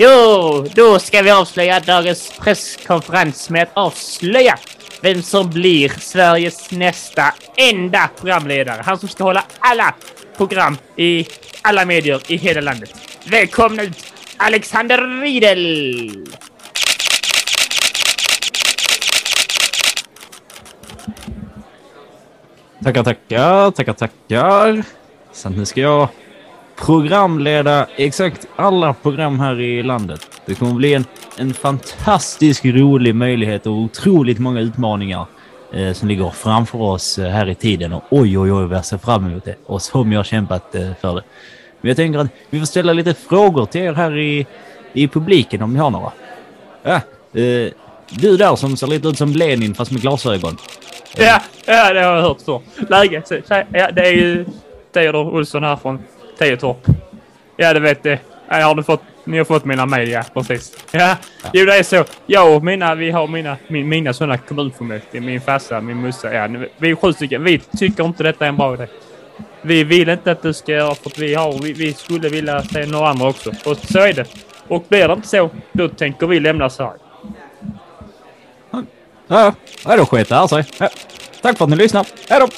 Jo, då ska vi avslöja dagens presskonferens med att avslöja vem som blir Sveriges nästa enda programledare. Han som ska hålla alla program i alla medier i hela landet. Välkomna ut Alexander Riedel! Tackar, tackar, tackar, tackar. Så nu ska jag programleda exakt alla program här i landet. Det kommer bli en, en fantastisk rolig möjlighet och otroligt många utmaningar eh, som ligger framför oss eh, här i tiden. Och oj, oj, oj, vad jag ser fram emot det. Och som jag har kämpat eh, för det. Men jag tänker att vi får ställa lite frågor till er här i, i publiken om ni har några. Ja, eh, du där som ser lite ut som Lenin fast med glasögon. Ja, ja det har jag hört så. Läget? Ja, det är ju Theodor Olsson här från Tiotorp. Ja, det vet du. Jag har du fått, ni har fått mina mejl, ja. Precis. Ja, ja, jo det är så. Jag och mina, vi har mina, min, mina sådana kommunfullmäktige, min farsa, min mussa. Ja, vi är sju stycken. Vi tycker inte detta är en bra idé. Vi vill inte att du ska göra för att vi har, vi, vi skulle vilja se några andra också. Och så är det. Och blir det inte så, då tänker vi lämna Sverige. Ja, ja då sket det här sig. Ja. Tack för att ni lyssnar. Hej då!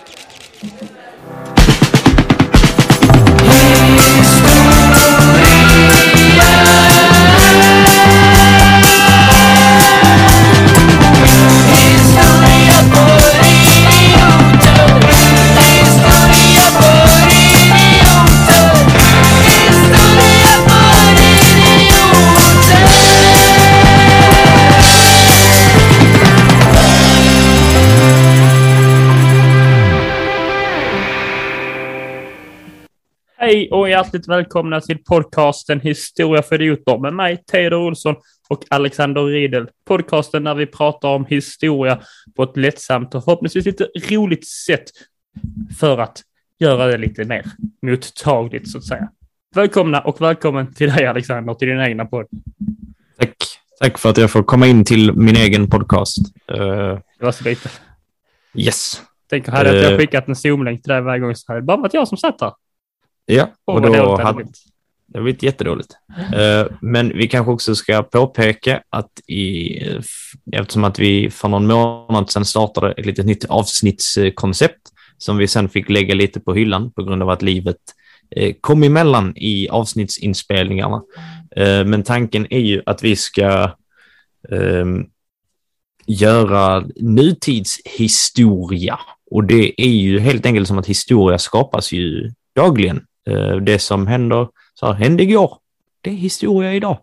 Hej och hjärtligt välkomna till podcasten Historia för idioter med mig, Teodor Olsson och Alexander Riedel. Podcasten där vi pratar om historia på ett lättsamt och förhoppningsvis lite roligt sätt för att göra det lite mer mottagligt så att säga. Välkomna och välkommen till dig Alexander, till din egna podd. Tack. Tack för att jag får komma in till min egen podcast. Uh, det var så lite. Yes. Tänker, hade uh, jag skickat en zoomlänk till dig varje gång så hade det bara varit jag som satt här. Ja, och då hade det har blivit jättedåligt. Uh, men vi kanske också ska påpeka att i, eftersom att vi för någon månad sedan startade ett litet nytt avsnittskoncept som vi sen fick lägga lite på hyllan på grund av att livet uh, kom emellan i avsnittsinspelningarna. Uh, men tanken är ju att vi ska um, göra nutidshistoria och det är ju helt enkelt som att historia skapas ju dagligen Eh, det som händer, så här, hände igår, det är historia idag.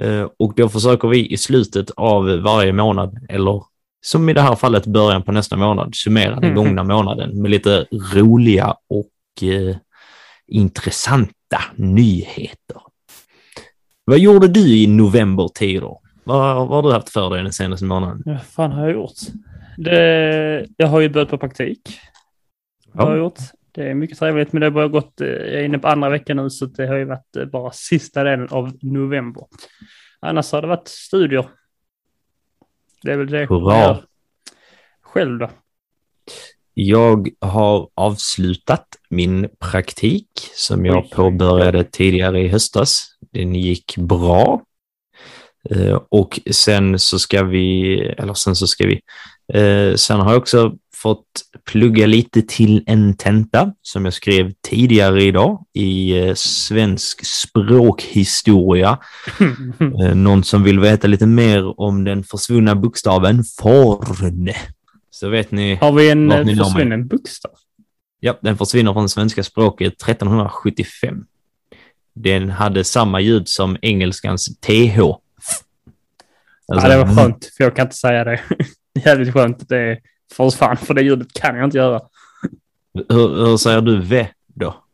Eh, och då försöker vi i slutet av varje månad, eller som i det här fallet början på nästa månad, summera den gångna månaden med lite roliga och eh, intressanta nyheter. Vad gjorde du i november, Theodor? Vad, vad har du haft för dig den senaste månaden? Vad fan har jag gjort? Det, jag har ju börjat på praktik. Ja. Har jag gjort. Det är mycket trevligt, men det har bara gått, eh, jag är inne på andra veckan nu, så det har ju varit eh, bara sista delen av november. Annars har det varit studier. Det är väl det Hurra. jag. Själv då? Jag har avslutat min praktik som jag påbörjade tidigare i höstas. Den gick bra. Eh, och sen så ska vi, eller sen så ska vi, sen har jag också fått plugga lite till en tenta som jag skrev tidigare idag i eh, svensk språkhistoria. eh, någon som vill veta lite mer om den försvunna bokstaven forn. Så vet ni. Har vi en eh, försvunnen bokstav? Ja, den försvinner från svenska språket 1375. Den hade samma ljud som engelskans TH. Alltså, ja, det var skönt, för jag kan inte säga det. Jävligt skönt. Det är för fan, för det ljudet kan jag inte göra. Hur, hur säger du V då?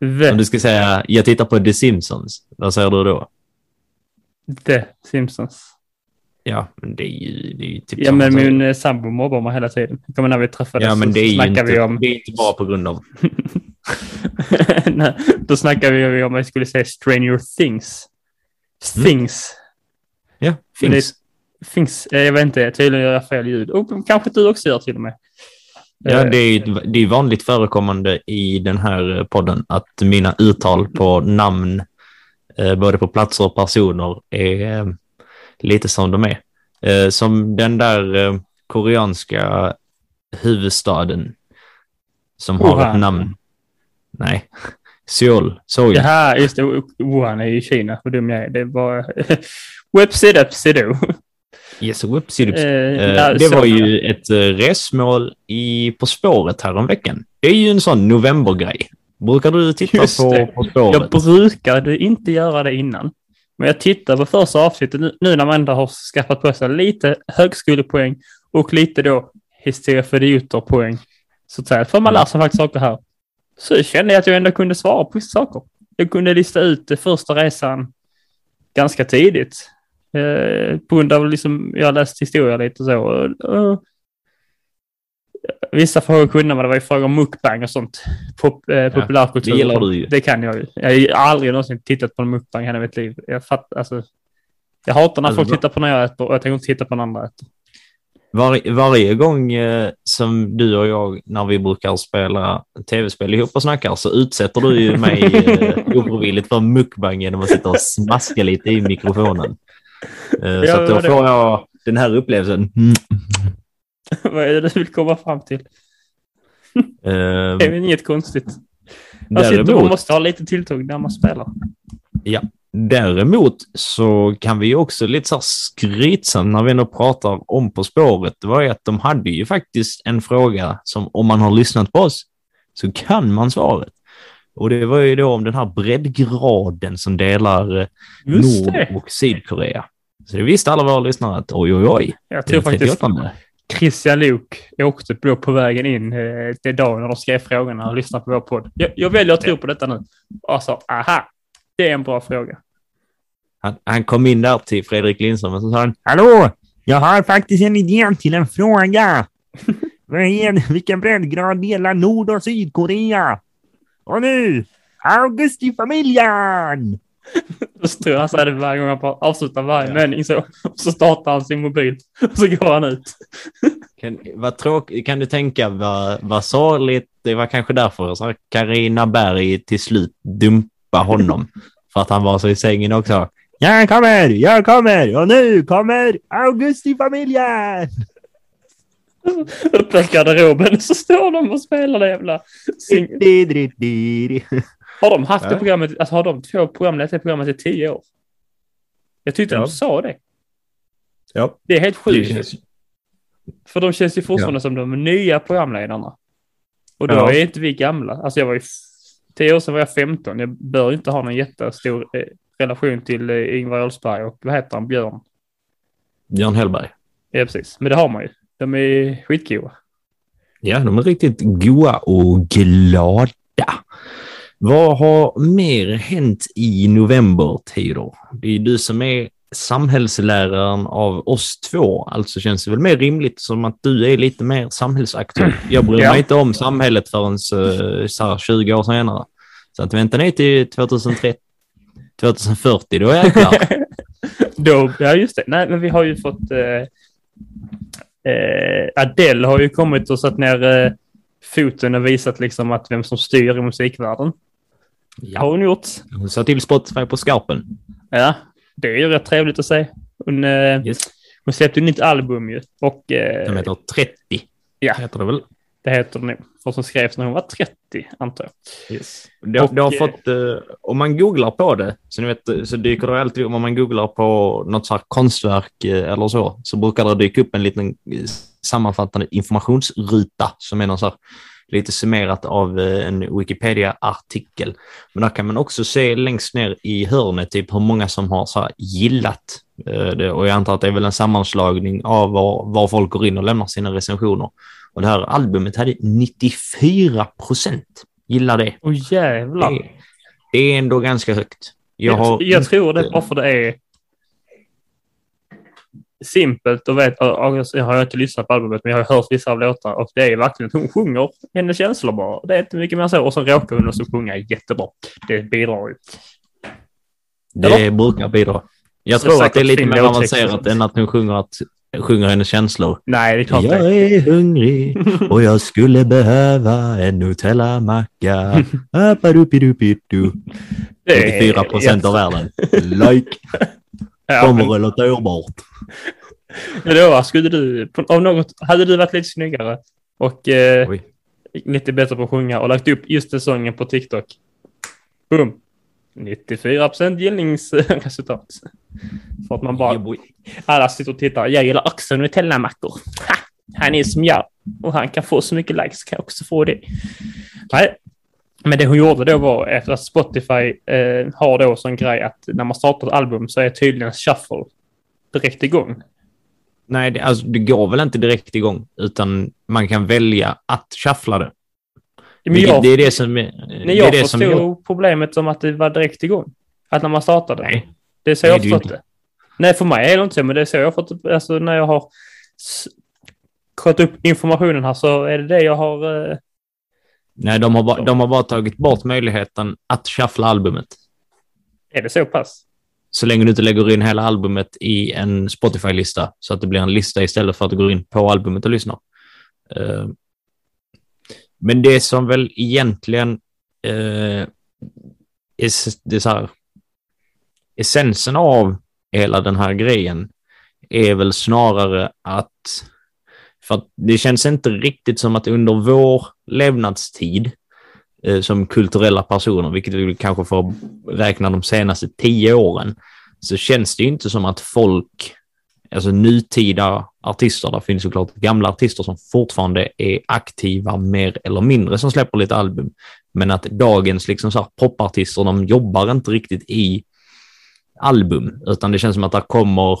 V. Om du ska säga, jag tittar på The Simpsons, vad säger du då? The Simpsons. Ja, men det är ju, det är ju typ Ja, men min eh, sambo mobbar mig hela tiden. Kommer när vi träffades ja, men det är så snackar inte, vi om... Det är inte bara på grund av... Nej, då snackar vi om, jag skulle säga Stranger Things. Mm. Things. Mm. Ja, Things finns, eh, jag vet inte, tydligen gör jag fel ljud. Och kanske du också gör till och med. Ja, det är, det är vanligt förekommande i den här podden att mina uttal på namn eh, både på platser och personer, är eh, lite som de är. Eh, som den där eh, koreanska huvudstaden som har Wuhan. ett namn. Nej, Seoul. Seoul. Det här, just det, Wuhan är ju Kina, vad dum jag är. Det var Websidapsido. Yes, whoopsie Eh, Eh, där det var jag. ju ett eh, resmål i På spåret häromveckan. Det är ju en sån novembergrej. Brukar du titta Just på det. På spåret? Jag brukade inte göra det innan. Men jag tittar på första avsnittet nu, när man ändå har skaffat på sig lite högskolepoäng och lite då historia för idioter-poäng. Så att säga, för man lär sig faktiskt saker här. Så kände jag att jag ändå kunde svara på vissa saker. Jag kunde lista ut det första resan ganska tidigt. Eh, på grund av liksom, jag har läst historia lite så. Och, och, vissa frågor kunde man, det var ju frågor om mukbang och sånt. Pop, eh, populärkultur. det gillar du ju. Det kan jag ju. Jag har aldrig någonsin tittat på en mukbang i hela mitt liv. Jag fattar, alltså. Jag hatar när Alltså, folk tittar på när jag äter och jag tänker inte titta på när andra äter. Var, varje gång eh, som du och jag, när vi brukar spela tv-spel ihop och snackar, så utsätter du ju mig eh, ofrivilligt för mukbang genom att sitta och smaska lite i mikrofonen. Eh, Ja, så att då får jag den här upplevelsen. Vad är det du vill komma fram till? Eh, Det är väl inget konstigt. Man sitter och däremot, måste ha lite tilltugg när man spelar. Däremot så kan vi också lite så här skrytsamt när vi ändå pratar om På spåret, det var ju att de hade ju faktiskt en fråga som om man har lyssnat på oss så kan man svaret. Och det var ju då om den här breddgraden som delar eh, Just Nord det. och Sydkorea. Så det visste alla våra lyssnare att oj, oj, oj. Jag tror faktiskt 38. Christian Luuk åkte på, på vägen in eh, till dagen när de skrev frågorna och lyssnade på vår podd. Jag, jag väljer att tro på detta nu. Sa, aha, det är en bra fråga. Han, han kom in där till Fredrik Lindström och så sa han Hallå! Jag har faktiskt en idé till en fråga. Vilken breddgrad delar Nord och Sydkorea? Och nu, Augustifamiljen! Tror jag han säger det varje gång han avslutar varje mening så. Så startar han sin mobil och så går han ut. Kan, vad tråk, kan du tänka vad, vad sorgligt, det var kanske därför Karina Berg till slut dumpa honom. för att han var så i sängen också. Jag kommer, jag kommer och nu kommer Augustifamiljen! Öppnar garderoben så står de och spelar det jävla... Har de haft det Ja. programmet, alltså har de två program lett det programmet i tio år? Jag tyckte Ja. de sa det. Ja. Det är helt Det sjukt. känns- För de känns ju fortfarande som de nya programledarna. Och då Ja. är inte vi gamla. Alltså jag var ju... Tio år sedan var jag 15. Jag bör inte ha någon jättestor eh, relation till eh, Ingvar Oldsberg och vad heter han? Björn. Björn Hellberg. Ja, precis. Men det har man ju. De är skitgoda. Ja, de är riktigt goa och glada. Vad har mer hänt i november, Theodor? Det är du som är samhällsläraren av oss två, alltså känns det väl mer rimligt som att du är lite mer samhällsaktiv. Jag bryr Ja. mig inte om samhället förrän så, så här 20 år senare. Så att vänta ner till 2030, 2040, då jäklar. Då, ja, just det. Nej, men vi har ju fått... Eh, eh, Adele har ju kommit och satt ner eh, foten och visat liksom att vem som styr i musikvärlden. Ja. Har hon gjort. Hon sa till Spotify på skarpen. Ja, det är ju rätt trevligt att se. Hon, eh, Yes. hon släppte ett nytt album ju. Och eh, De heter 30. Ja. Heter det väl? det heter det nog. För som skrevs när hon var 30, antar jag. Yes. Det, Och, det har eh, fått, eh, om man googlar på det, så, ni vet, så dyker det alltid om man googlar på något så konstverk eller så, så brukar det dyka upp en liten sammanfattande informationsruta som är någon så här, lite summerat av eh, en Wikipedia-artikel. Men där kan man också se längst ner i hörnet typ hur många som har så gillat eh, det. Och jag antar att det är väl en sammanslagning av var, var folk går in och lämnar sina recensioner. Och det här albumet hade 94 procent gillar det. Åh jävlar. Det, det är ändå ganska högt. Jag, Jag, jag tror det inte- bara för det är simpelt och vet, jag har inte lyssnat på albumet men jag har hört vissa av låtarna och det är verkligen att hon sjunger hennes känslor bara. Det är inte mycket mer så och så råkar hon också sjunga jättebra. Det bidrar ju. Det Eller? brukar bidra. Jag det tror att det är lite mer avancerat än att hon sjunger att sjunger hennes känslor. Nej, det är klart Jag det. är hungrig och jag skulle behöva en Nutella-macka. Appadupidupidu. Det är 94 procent av världen. Like. Ja, Kommer men, relaterbart. men då, skulle du, av något, hade du varit lite snyggare och eh, lite bättre på att sjunga och lagt upp just den sången på TikTok. Boom! 94 procent gillningsresultat. För att man bara, Yeah, alla sitter och tittar. Jag gillar också Nutella-mackor. Ha! Han är som jag och han kan få så mycket likes kan jag också få det. Nej, men det hon gjorde då var efter att Spotify eh, har då sån grej att när man startar ett album så är tydligen shuffle direkt igång. Nej, det, alltså, det går väl inte direkt igång, utan man kan välja att shuffla det. Men Vilket, jag, det är det som är... är jag det förstod jag, problemet som att det var direkt igång. Att när man startade. Nej. Det är så Nej, jag har förstått det. Nej, för mig är det inte så, men det är så jag har fått Alltså när jag har kollat upp informationen här så är det det jag har... Eh, nej, de har, bara, de har bara tagit bort möjligheten att shuffla albumet. är det så pass? Så länge du inte lägger in hela albumet i en Spotify-lista, så att det blir en lista istället för att du går in på albumet och lyssnar. Eh, Men det som väl egentligen eh, är, det så här, essensen av hela den här grejen är väl snarare att för att det känns inte riktigt som att under vår levnadstid eh, som kulturella personer, vilket vi kanske får räkna de senaste tio åren, så känns det ju inte som att folk, alltså nutida artister, där finns såklart gamla artister som fortfarande är aktiva mer eller mindre som släpper lite album, men att dagens liksom så här popartister, de jobbar inte riktigt i album, utan det känns som att det kommer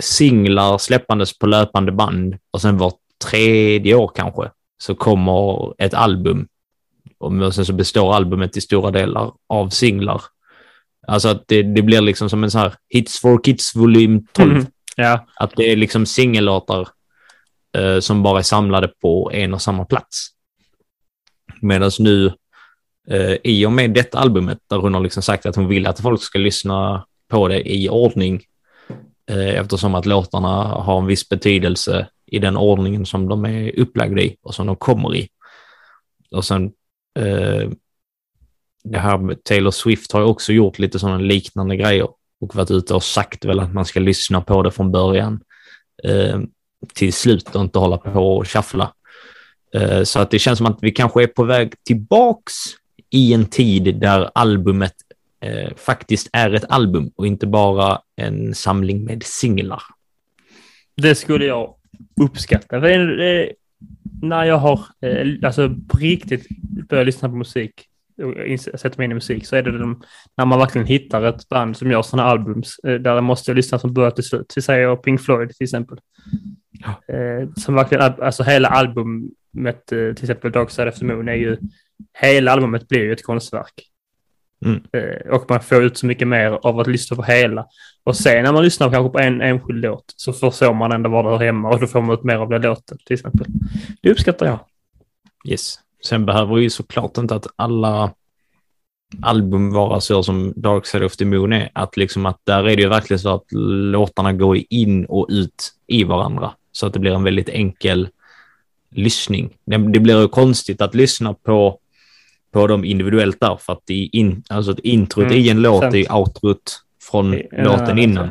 singlar släppandes på löpande band och sen var tredje år kanske så kommer ett album och sen så består albumet i stora delar av singlar. Alltså att det, det blir liksom som en sån här Hits for Kids volym 12. Mhm. Ja, Att det är liksom singellåtar eh, som bara är samlade på en och samma plats. Medan nu, eh, i och med detta albumet, där hon har liksom sagt att hon vill att folk ska lyssna på det i ordning, eh, Eh, eftersom att låtarna har en viss betydelse i den ordningen som de är upplagda i och som de kommer i. Och sen eh, det här med Taylor Swift har också gjort lite sådana liknande grejer och varit ute och sagt väl att man ska lyssna på det från början eh, till slut och inte hålla på och shuffla. Eh, så att det känns som att vi kanske är på väg tillbaks i en tid där albumet eh, faktiskt är ett album och inte bara en samling med singlar. det skulle jag uppskatta. För när jag har eh, alltså på riktigt börjat lyssna på musik och sätter mig in i musik så är det de, när man verkligen hittar ett band som gör sådana albums eh, där måste jag lyssna från början till slut. Vi säger Pink Floyd till exempel. Eh, som verkligen, alltså hela albumet, till exempel Dark Side of the Moon är ju, hela albumet blir ju ett konstverk. Mm. Eh, och man får ut så mycket mer av att lyssna på hela. Och sen när man lyssnar kanske på en enskild låt så förstår man ändå var det hör hemma och då får man ut mer av den låten till exempel. Det uppskattar jag. Yes. Sen behöver ju såklart inte att alla album vara så som Dark Side of the Moon är. Att liksom att där är det ju verkligen så att låtarna går in och ut i varandra. Så att det blir en väldigt enkel lyssning. Det, det blir ju konstigt att lyssna på, på dem individuellt där, för att det är in, alltså att introt Mm, i en låt sant. är outrot från Ja, låten innan.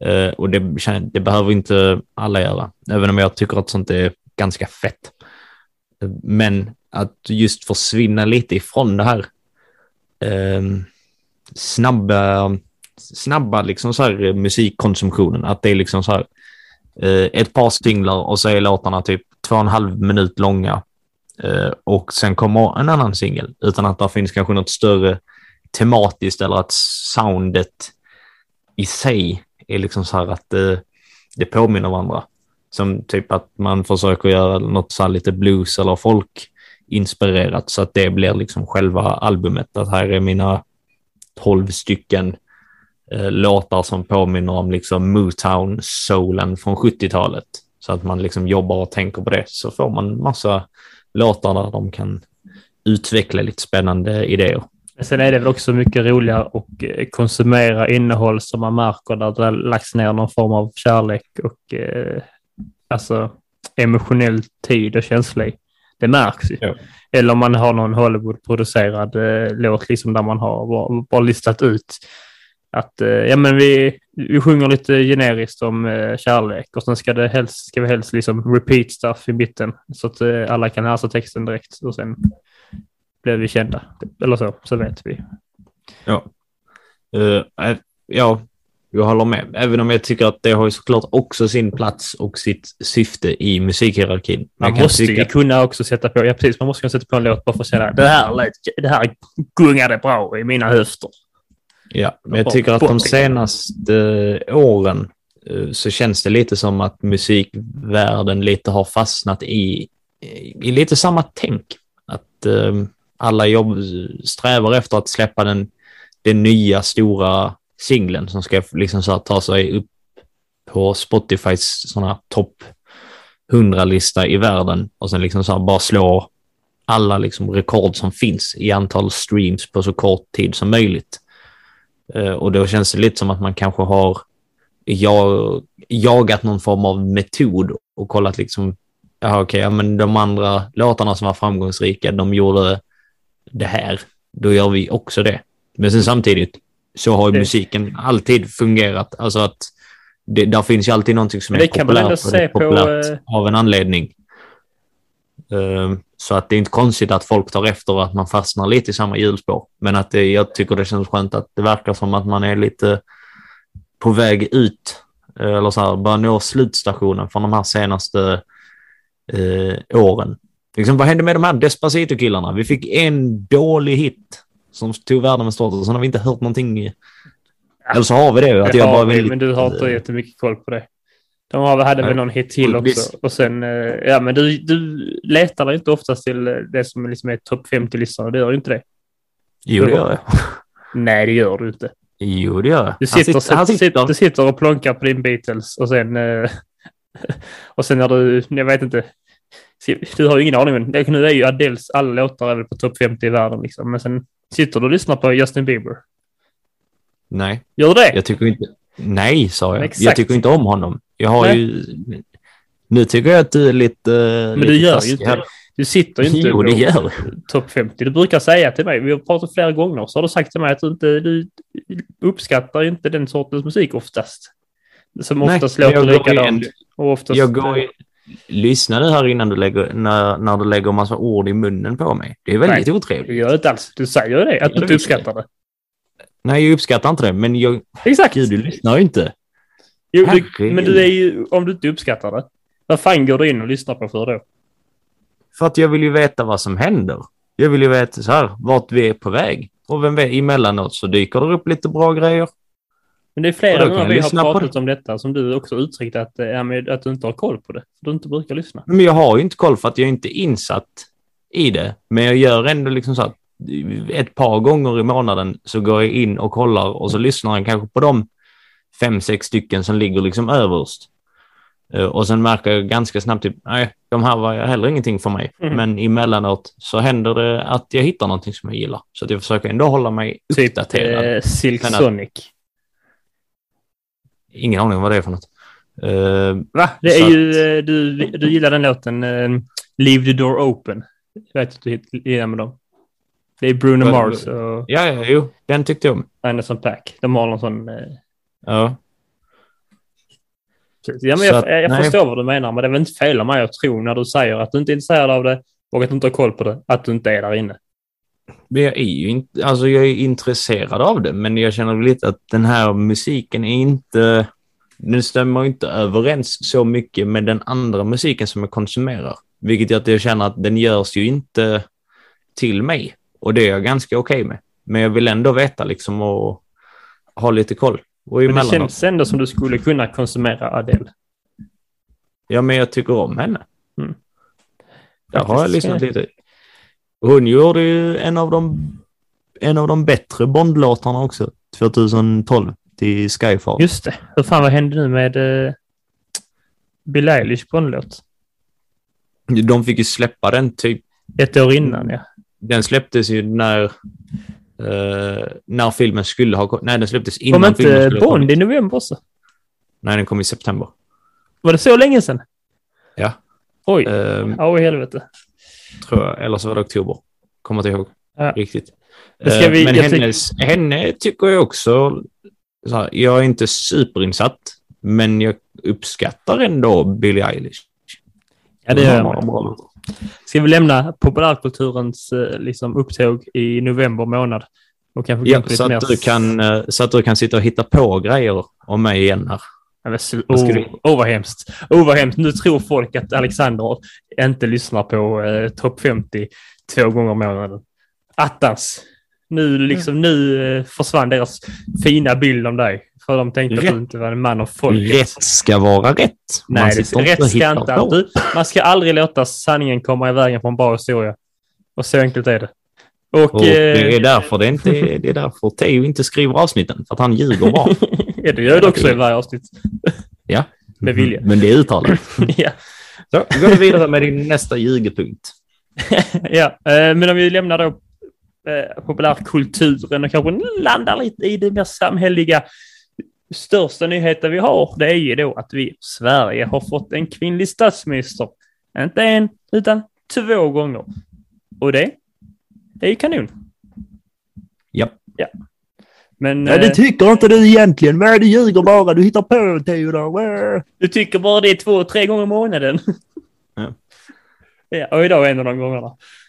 Eh, och det, det behöver inte alla göra, även om jag tycker att sånt är ganska fett. Men att just försvinna lite ifrån det här eh, snabba, snabba liksom så här musikkonsumtionen. Att det är liksom så här eh, ett par singlar och så är låtarna typ två och en halv minut långa. Eh, och sen kommer en annan singel utan att det finns kanske något större tematiskt eller att soundet i sig är liksom så här att det, det påminner varandra. Som typ att man försöker göra något så här lite blues eller folk inspirerat så att det blir liksom själva albumet. Att här är mina tolv stycken eh, låtar som påminner om liksom Motown-soulen från 70-talet. Så att man liksom jobbar och tänker på det så får man massa låtar där de kan utveckla lite spännande idéer. Sen är det väl också mycket roligare att eh, konsumera innehåll som man märker där det lagts ner någon form av kärlek och eh, alltså emotionell tid och känsla i. Det märks ju. Ja. Eller om man har någon Hollywood-producerad eh, låt liksom där man har bara, bara listat ut att eh, ja, men vi, vi sjunger lite generiskt om eh, kärlek och sen ska, det helst, ska vi helst liksom repeat stuff i mitten så att eh, alla kan läsa texten direkt och sen blir vi kända. Eller så, så vet vi. Ja. Eh, ja, jag håller med. Även om jag tycker att det har ju såklart också sin plats och sitt syfte i musikhierarkin. Man kan måste ju kunna också sätta på, ja precis, man måste kunna sätta på en låt bara för att säga det här, lät, det här gungade bra i mina höfter. Ja, men jag tycker att de senaste åren eh, så känns det lite som att musikvärlden lite har fastnat i, i lite samma tänk. Att eh, alla jobb strävar efter att släppa den, den nya stora singeln som ska liksom så ta sig upp på Spotifys såna topp 100-lista i världen och sen liksom så bara slå alla liksom rekord som finns i antal streams på så kort tid som möjligt. Eh, Och då känns det lite som att man kanske har jag, jagat någon form av metod och kollat liksom, ja okej, ja, men de andra låtarna som var framgångsrika, de gjorde det här, då gör vi också det. Men sen samtidigt så har ju musiken alltid fungerat, alltså att det, där finns ju alltid någonting som är populärt på, populärt eh, av en anledning. Ehm, Så att det är inte konstigt att folk tar efter och att man fastnar lite i samma hjulspår. Men att det, jag tycker det känns skönt att det verkar som att man är lite på väg ut. eh, Eller så här, börjar nå slutstationen från de här senaste eh, åren. Liksom, vad hände med de här Despacito-killarna? Vi fick en dålig hit som tog världen med stort och sen har vi inte hört någonting. Eller så har vi det. Att Det jag bara vi, men du har inte jättemycket koll på det. De har, hade väl Nej. någon hit till också. Och sen, eh, ja men du, du letar väl inte oftast till eh, det som liksom är topp 50-listan. Du gör ju inte det. Jo, det gör jag. Nej, det gör du inte. Jo, det gör jag. Du Han sitter, han sitter, du sitter och plonkar på din Beatles och sen... eh, och sen när du... Jag vet inte. Du har ju ingen aning. Men det, nu är ju Adeles alla låtar är väl på topp 50 i världen liksom. Men sen sitter du och lyssnar på Justin Bieber. Nej, Gör du det? jag tycker inte... Nej, sa jag. Exakt. Jag tycker inte om honom. Jag har Nej. ju... Nu tycker jag att du är lite... Men du gör ju inte Du sitter ju inte Jo, det gör topp 50. Du brukar säga till mig, vi har pratat flera gånger, så har du sagt till mig att du inte du uppskattar ju inte den sortens musik oftast. Som Nej, oftast jag låter likadant. Och oftast, Jag går ju... Lyssna nu här innan du lägger, när, när du lägger massa ord i munnen på mig. Det är väldigt Du otrevligt. gör inte alls. Du säger ju det, att du inte uppskattar det. Nej, jag uppskattar inte det, men jag... Exakt. Gud, du lyssnar ju inte. Jo, du, men du är ju, om du inte uppskattar det, vad fan går du in och lyssnar på för då? För att jag vill ju veta vad som händer. Jag vill ju veta så här, vart vi är på väg. Och vem vet, emellanåt så dyker det upp lite bra grejer. Men det är flera gånger vi har pratat om detta som du också uttryckt att, äh, med, att du inte har koll på det. Du inte brukar lyssna. Men jag har ju inte koll för att jag är inte insatt i det. Men jag gör ändå liksom så att ett par gånger i månaden så går jag in och kollar och så lyssnar jag kanske på de fem, sex stycken som ligger liksom överst. Eh, Och sen märker jag ganska snabbt typ, nej, de här var heller ingenting för mig. Mhm. Men emellanåt så händer det att jag hittar någonting som jag gillar. Så att jag försöker ändå hålla mig Typ uppdaterad. eh, Silk att- Sonic. Ingen aning om vad det är för något. Eh, Va? Det är ju, eh, du, du gillar den låten eh, Leave the door open. Jag vet att du gillar med dem. Det är Bruno Mars och ja, ja, jo, den tyckte jag om. Anderson Paak. De har någon sån... Eh, Ja. ja, men jag, att, jag, jag förstår vad du menar, men det är väl inte fel av mig att tro när du säger att du inte är intresserad av det och att du inte har koll på det, att du inte är där inne. Men jag är ju inte, alltså jag är intresserad av det, men jag känner lite att den här musiken är inte, den stämmer inte överens så mycket med den andra musiken som jag konsumerar. Vilket gör att jag känner att den görs ju inte till mig. Och det är jag ganska okej med. Men jag vill ändå veta liksom och ha lite koll. Och Men det känns ändå som du skulle kunna konsumera Adele. ja men jag tycker om henne. Mm. Där har jag lyssnat lite. Hon gjorde ju en av de, en av de bättre Bondlåtarna också, 2012, till Skyfall. Just det. Hur fan vad hände nu med eh, Bill Eilish på en låt? De fick ju släppa den typ, Ett år innan, ja. den släpptes ju när eh, när filmen skulle ha kommit. Nej, den släpptes Kom innan filmen inte skulle ha Bond kommit. i november också? Nej, den kom i september. Var det så länge sedan? Ja. Oj. Eh, Ja, i helvete. tror jag. Eller så var det oktober. Kommer inte ihåg Ja. riktigt. Eh, vi- Men jag tyck- hennes, henne tycker jag också... Så här, jag är inte superinsatt, men jag uppskattar ändå Billie Eilish. Ja, det gör jag Ska vi lämna populärkulturens eh, liksom, upptåg i november månad? Och kanske Ja, så att, du kan, eh, så att du kan sitta och hitta på grejer om mig igen här. Ska Åh, du- oh, vad hemskt. Åh, vad hemskt. Nu tror folk att Alexander inte lyssnar på eh, topp 50 två gånger i månaden. Attans. Nu, liksom, nu eh, försvann deras fina bild om dig. För de tänkte att Rätt. du inte var en man av folket. Rätt ska vara rätt. Man Nej, det, rätt ska inte alltid. Man ska aldrig låta sanningen komma i vägen på en bra historia. Och så enkelt är det. Och, Och det eh, är därför det inte det är därför Theo inte skriver avsnitten, för att han ljuger bara. ja, det gör det också i varje avsnitt. Ja. Med vilja. Men det är uttalat. ja. Så, går vi vidare med din nästa ljugepunkt. ja, eh, men om vi lämnar då eh, populärkulturen och kanske landar lite i det mer samhälleliga. Största nyheten vi har, det är ju då att vi i Sverige har fått en kvinnlig statsminister. Inte en, utan två gånger. Och det, det är ju kanon. Ja. Ja. Men Nej, det eh, tycker inte du egentligen. Men du ljuger bara. Du hittar på Theodor. Äh. du tycker bara det är två, tre gånger i månaden. Ja. ja, och idag är en av de gångerna.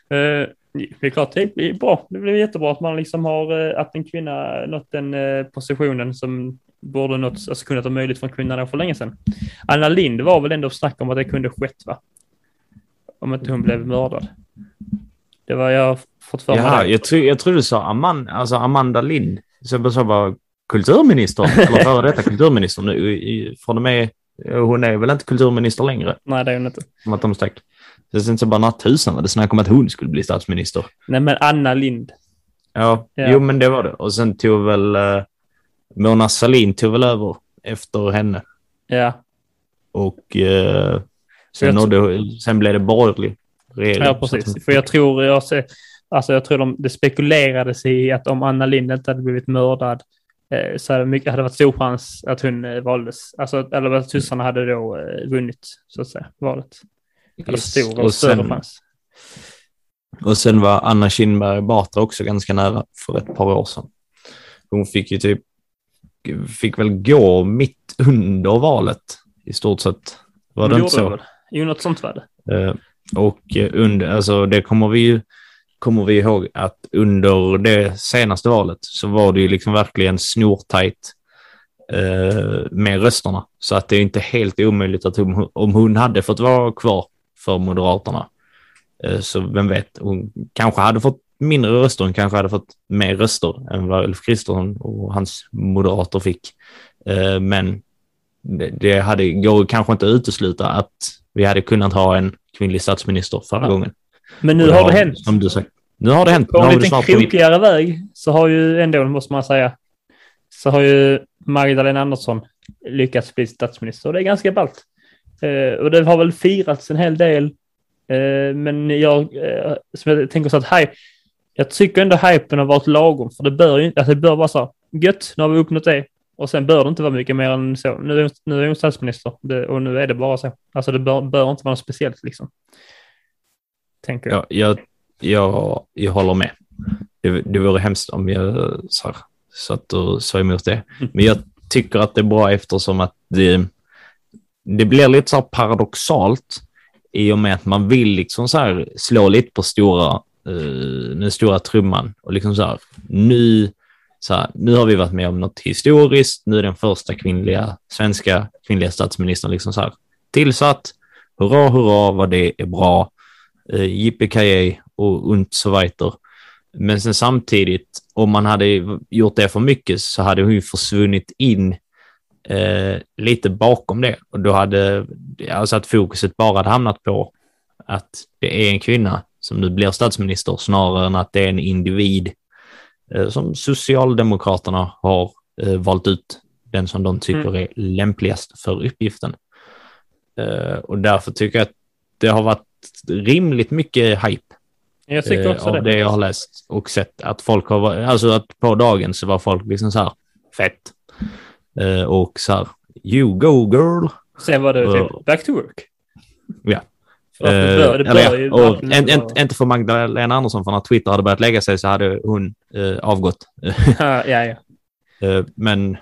Eh, det är klart, det blir bra. Det blir jättebra att man liksom har, eh, att en kvinna nått den positionen som borde nått, alltså kunnat ha möjligt för en kvinna för länge sedan. Anna Lind var väl ändå snack om att det kunde skett, va? Om inte hon blev mördad. Det var jag fått för mig. Det. jag, tro, jag trodde du sa Amanda, alltså Amanda Lind. Så jag sa bara kulturminister, eller före detta kulturminister nu. Från och med, hon är väl inte kulturminister längre, Nej, det är hon inte. som att de stack. Så sen så bara när tusan var det snack om att hon skulle bli statsminister. Nej, men Anna Lind. Ja, Ja. jo men det var det. Och sen tog väl eh, Mona Sahlin tog väl över efter henne. Ja, Och eh, sen, nådde, sen blev det borgerlig regering. Ja, precis. För jag tror, jag, ser, alltså jag tror de, det spekulerades i att om Anna Lindh inte hade blivit mördad eh, så hade, mycket, hade det varit stor chans att hon eh, valdes. Alltså, eller att ryssarna hade då eh, vunnit, så att säga, valet. Eller Yes. stor och, större sen, chans. och sen var Anna Kinberg Batra också ganska nära för ett par år sedan. Hon fick ju typ, fick väl gå mitt under valet i stort sett. Var det inte så? Jo, något sånt var det. Eh, Och eh, under, alltså det kommer vi ju kommer vi ihåg att under det senaste valet så var det ju liksom verkligen snortajt eh, med rösterna. Så att det är inte helt omöjligt att hon, om hon hade fått vara kvar för Moderaterna eh, så vem vet, hon kanske hade fått mindre röster, hon kanske hade fått mer röster än vad Ulf Kristersson och hans moderater fick. Eh, men det, det hade, går kanske inte att utesluta att vi hade kunnat ha en kvinnlig statsminister förra Ja. gången. Men nu Och har det hänt. Som du säger. Nu har det hänt. På en det liten vitt. krokigare väg så har ju ändå, måste man säga, så har ju Magdalena Andersson lyckats bli statsminister och det är ganska ballt. Eh, och det har väl firats en hel del. Eh, men jag, som jag tänker så att hej, jag tycker ändå hypen har varit lagom för det bör ju inte, alltså det bör vara så gött, nu har vi uppnått det. Och sen bör det inte vara mycket mer än så. Nu är, nu är hon statsminister det, och nu är det bara så. Alltså det bör, bör inte vara något speciellt liksom. Tänker jag. Ja, jag, jag, jag håller med. Det, det vore hemskt om jag så här, satt och sa emot det. Mm. Men jag tycker att det är bra eftersom att det, det blir lite så här paradoxalt i och med att man vill liksom så här slå lite på stora, uh, den stora trumman och liksom så här, nu, så här, nu har vi varit med om något historiskt, nu är den första kvinnliga, svenska kvinnliga statsministern liksom så här tillsatt, hurra, hurra vad det är bra, eh, uh, yippee och und so weiter. Men sen samtidigt, om man hade gjort det för mycket så hade hon ju försvunnit in eh, lite bakom det. Och då hade alltså att fokuset bara hade hamnat på att det är en kvinna som nu blir statsminister snarare än att det är en individ eh, som Socialdemokraterna har eh, valt ut den som de tycker Mm. är lämpligast för uppgiften. Eh, och därför tycker jag att det har varit rimligt mycket hype Jag tycker också av det. det jag har läst och sett. Att folk har varit, alltså att på dagen så var folk liksom så här fett. Och så här, you go girl. Sen var det typ back to work. Ja. Det Eh, bör, det bör ju och verkligen en, en, inte för Magdalena Andersson, för när Twitter hade börjat lägga sig så hade hon eh, avgått. Ja, ja. Eh, men,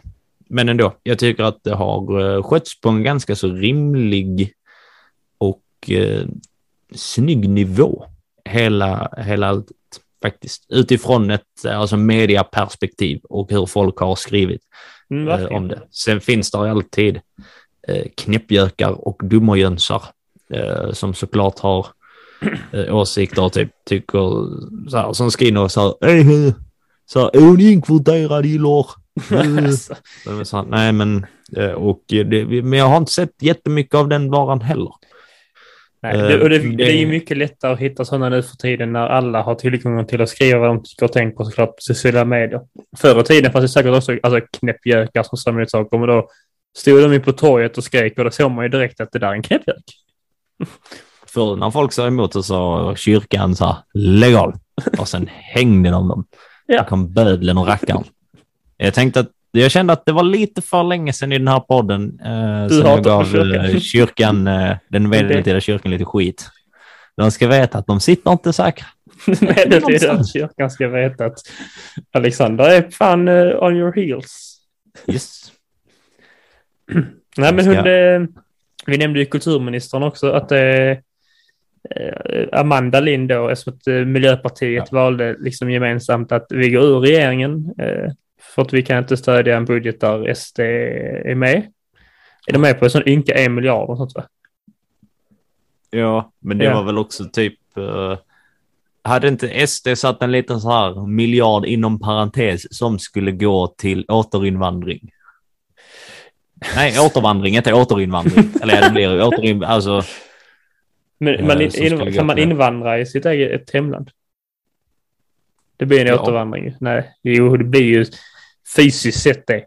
men ändå, jag tycker att det har skötts på en ganska så rimlig och eh, snygg nivå. Hela, hela allt faktiskt. Utifrån ett alltså mediaperspektiv och hur folk har skrivit Mm, eh, om det. Sen finns det alltid eh, knäppjökar och dummerjönsar som såklart har eh, åsikter och typ tycker så här, som skriver så här, "Eh, så här, är ni inkvoterade i lår? Eh, Alltså, Nej, men, eh, och det, men jag har inte sett jättemycket av den varan heller. nej, Eh, det, och det, det- det är ju mycket lättare att hitta sådana nu för tiden när alla har tillgång till att skriva vad de tycker och tänker såklart på sociala medier. Förr i tiden fanns det säkert också alltså, knäppjökar som sa emot saker, men då stod de ju på torget och skrek och då såg man ju direkt att det där är en knäppjök. För när folk sa emot så sa kyrkan så här, lägg av. Och sen hängde de dem. Ja. Då kom bödlen och rackaren. Jag tänkte att jag kände att det var lite för länge sedan i den här podden eh, som jag gav kyrkan. eh, kyrkan, eh, den medeltida kyrkan lite skit. De ska veta att de sitter inte säkra. Det att kyrkan ska veta att Alexander är fan eh, on your heels. Yes. Nej, men ska- hon, eh, vi nämnde ju kulturministern också, att eh, eh, Amanda Lind då, eftersom att eh, Miljöpartiet valde liksom gemensamt att vi går ur regeringen eh, för att vi kan inte stödja en budget där SD är med. Är de med på en sån ynka en miljard och sånt va? Ja, men det Ja. var väl också typ... eh, hade inte SD satt en liten så här miljard inom parentes som skulle gå till återinvandring? Nej, återvandring, inte återinvandring. Eller ja, det blir återinvandring. Alltså, Men Eh, man in, in, kan man invandra i sitt eget hemland? Det blir en Ja. återvandring. Nej, jo, det blir ju fysiskt sett det.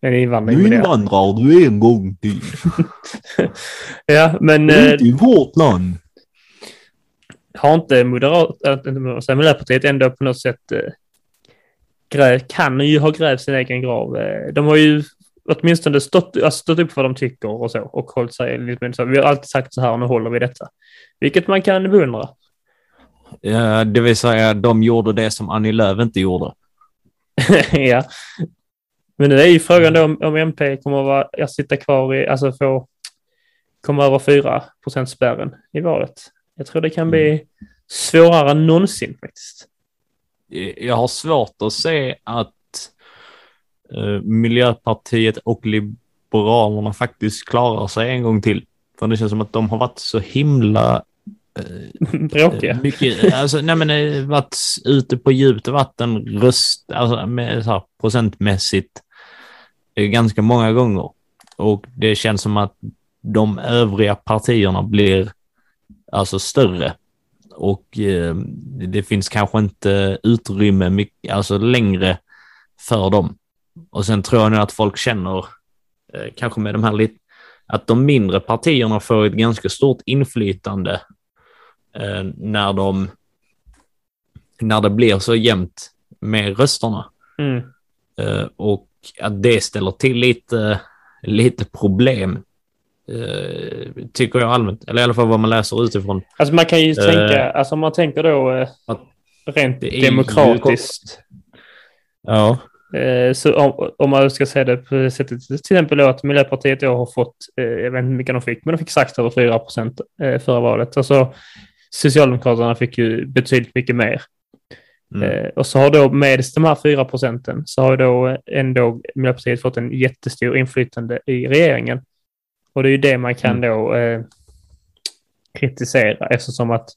En invandring. det- invandrar du en gång till. Ja, men Det är eh, inte i vårt land. har inte Moderat, inte Moderat, säga, Miljöpartiet ändå på något sätt eh, grä, kan ju ha grävt sin egen grav. De har ju åtminstone stått, alltså stått upp för vad de tycker och så och hållit sig lite så. Vi har alltid sagt så här och nu håller vi detta. Vilket man kan beundra. Ja, det vill säga, de gjorde det som Annie Lööf inte gjorde. ja. Men nu är ju frågan då om, om MP kommer att vara, jag sitta kvar i, alltså få komma över 4% spärren i valet. Jag tror det kan bli svårare än någonsin faktiskt. Jag har svårt att se att Miljöpartiet och Liberalerna faktiskt klarar sig en gång till. För det känns som att de har varit så himla Bråkiga. mycket, alltså, nej men eh, varit ute på djupt vatten röst, alltså med, så här, procentmässigt eh, ganska många gånger. Och det känns som att de övriga partierna blir alltså större. Och eh, det finns kanske inte utrymme mycket, alltså längre för dem. Och sen tror jag nog att folk känner, eh, kanske med de här lite, att de mindre partierna får ett ganska stort inflytande eh, när de när det blir så jämnt med rösterna. Mm. Eh, och att det ställer till lite, lite problem, tycker jag allmänt. Eller i alla fall vad man läser utifrån. Alltså man kan ju tänka, alltså om man tänker då att rent demokratiskt. Ja. Eh, så om, om man ska säga det på det sättet, till exempel då att Miljöpartiet då har fått, eh, jag vet inte hur mycket de fick, men de fick sagt över 4 procent eh, förra valet. Alltså Socialdemokraterna fick ju betydligt mycket mer. Mm. Och så har då med de här 4 procenten så har då ändå Miljöpartiet fått en jättestor inflytande i regeringen. Och det är ju det man kan Mm. då eh, kritisera eftersom att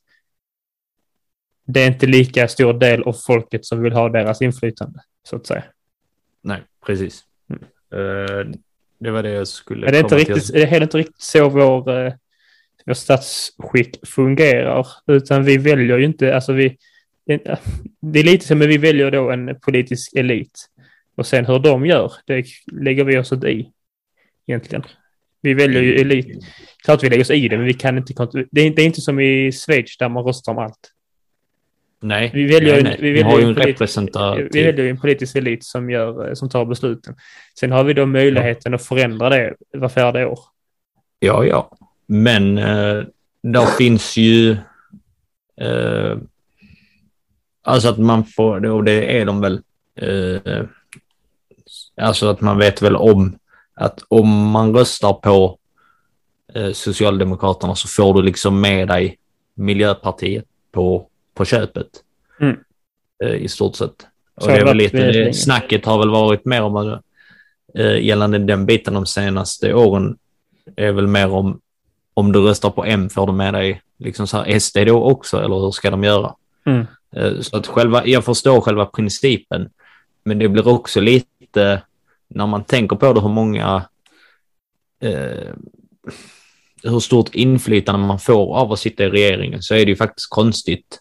det är inte lika stor del av folket som vill ha deras inflytande, så att säga. Nej, precis. Eh, det var det jag skulle Är det, inte till. riktigt, är det heller inte riktigt så vår, eh, vår statsskick fungerar? Utan vi väljer ju inte, alltså vi, det, det är lite som att vi väljer då en politisk elit. Och sen hur de gör, det lägger vi oss inte i egentligen. Vi väljer ju elit. Klart vi lägger oss i det, men vi kan inte, kont- det är, det är inte som i Schweiz där man röstar om allt. Nej, Vi väljer, nej, nej. vi Vi väljer har ju en representativ... Vi väljer en politisk elit som, gör, som tar besluten. Sen har vi då möjligheten att förändra det var fjärde år. Ja, ja. Men eh, där finns ju... Eh, alltså att man får, och det är de väl... Eh, alltså att man vet väl om att om man röstar på eh, Socialdemokraterna så får du liksom med dig Miljöpartiet på, på köpet. Mm. Eh, I stort sett. Och Så det är väl lite, snacket har väl varit mer om att, eh, gällande den biten de senaste åren är väl mer om om du röstar på M får du med dig liksom så här SD då också eller hur ska de göra? Mm. Eh, Så att själva, jag förstår själva principen, men det blir också lite, när man tänker på det, hur många, eh, hur stort inflytande man får av att sitta i regeringen, så är det ju faktiskt konstigt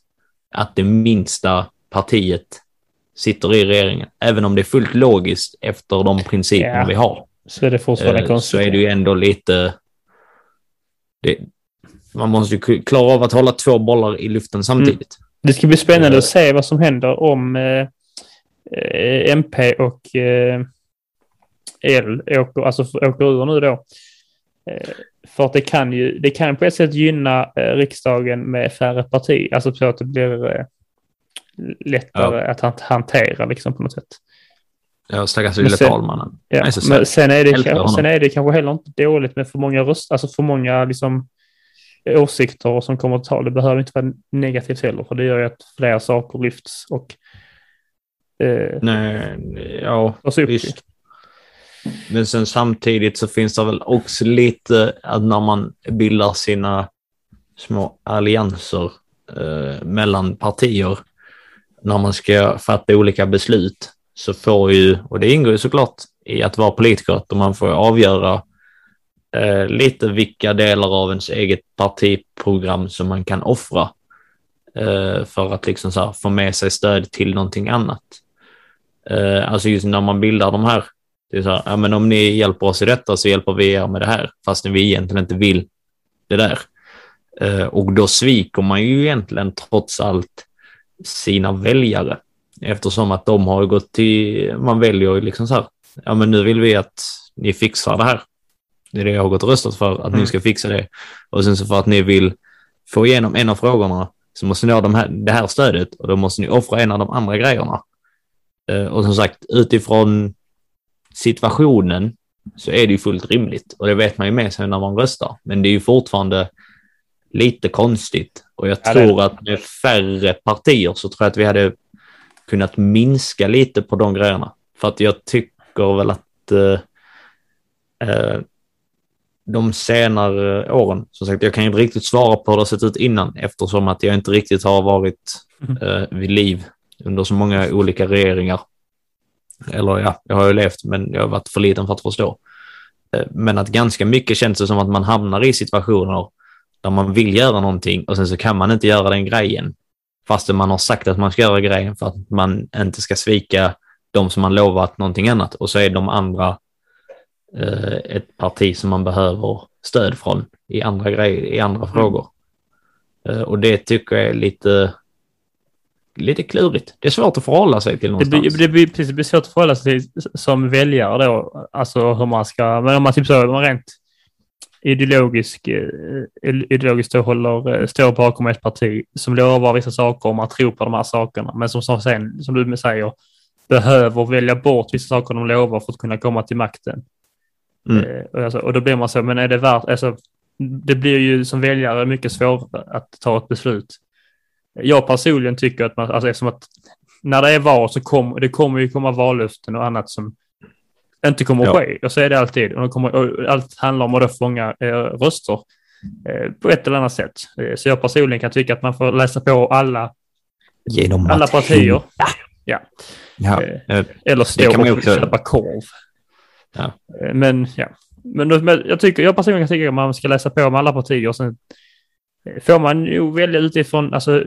att det minsta partiet sitter i regeringen, även om det är fullt logiskt efter de principerna Ja. vi har. Så är det fortfarande Eh, konstigt. så är det ju ändå lite... Det, man måste ju klara av att hålla två bollar i luften samtidigt. Det ska bli spännande Eh. att se vad som händer om eh, eh, MP och eh, L åker, alltså åker ur nu då. Eh, för att det kan ju det kan på ett sätt gynna eh, riksdagen med färre partier, alltså så att det blir eh, lättare att han- hantera liksom på något sätt. Ja, stackars lille talmannen. Ja, Nej, men sen är, det, honom. sen är det kanske heller inte dåligt med för många röst, alltså för många liksom, åsikter som kommer att ta. Det behöver inte vara negativt heller, för det gör ju att fler saker lyfts och eh, Nej, ja, visst. Men sen samtidigt så finns det väl också lite att när man bildar sina små allianser eh, mellan partier, när man ska fatta olika beslut, så får ju, och det ingår ju såklart i att vara politiker, att man får avgöra eh, lite vilka delar av ens eget partiprogram som man kan offra eh, för att liksom så här få med sig stöd till någonting annat. Eh, alltså just när man bildar de här, det är så här, ja, men om ni hjälper oss i detta så hjälper vi er med det här, fastän vi egentligen inte vill det där. Eh, och då sviker man ju egentligen trots allt sina väljare eftersom att de har gått till, man väljer ju liksom så här, ja men nu vill vi att ni fixar det här. Det är det jag har gått och röstat för, att Mm. ni ska fixa det. Och sen så för att ni vill få igenom en av frågorna så måste ni ha de här, det här stödet och då måste ni offra en av de andra grejerna. Eh, Och som sagt, utifrån situationen så är det ju fullt rimligt och det vet man ju med sig när man röstar. Men det är ju fortfarande lite konstigt och jag Ja, det tror att med färre partier så tror jag att vi hade kunnat minska lite på de grejerna. För att jag tycker väl att eh, eh, de senare åren, som sagt, jag kan ju inte riktigt svara på hur det har sett ut innan eftersom att jag inte riktigt har varit eh, vid liv under så många olika regeringar. Eller ja, jag har ju levt, men jag har varit för liten för att förstå. Eh, Men att ganska mycket känns det som att man hamnar i situationer där man vill göra någonting och sen så kan man inte göra den grejen. Fastän man har sagt att man ska göra grejen för att man inte ska svika de som man lovat någonting annat. Och så är de andra eh, ett parti som man behöver stöd från i andra, grejer, i andra frågor. Eh, och det tycker jag är lite, lite klurigt. Det är svårt att förhålla sig till Det någonstans. blir, det, blir, precis, det blir svårt att förhålla sig till som väljare då. Alltså hur man ska, men om man typ så, man rent ideologisk, eh, ideologiskt då håller, eh, står bakom ett parti som lovar vissa saker och man tror på de här sakerna. Men som, som sen, som du säger, behöver välja bort vissa saker de lovar för att kunna komma till makten. Mm. Eh, och, alltså, och då blir man så, men är det värt, alltså, det blir ju som väljare mycket svårare att ta ett beslut. Jag personligen tycker att man, alltså eftersom att när det är val så kommer det kommer ju komma vallöften och annat som inte kommer att Ja. ske. Och så är det alltid. Och, de kommer, och allt handlar om att då fånga eh, röster eh, på ett eller annat sätt. Eh, så jag personligen kan tycka att man får läsa på alla, Genom alla partier. Ja. Eh, Eh, Eller stå och också- köpa korv. Ja. Eh, Men ja, men, men jag tycker, jag personligen tycker att man ska läsa på om alla partier och sen får man ju välja utifrån alltså,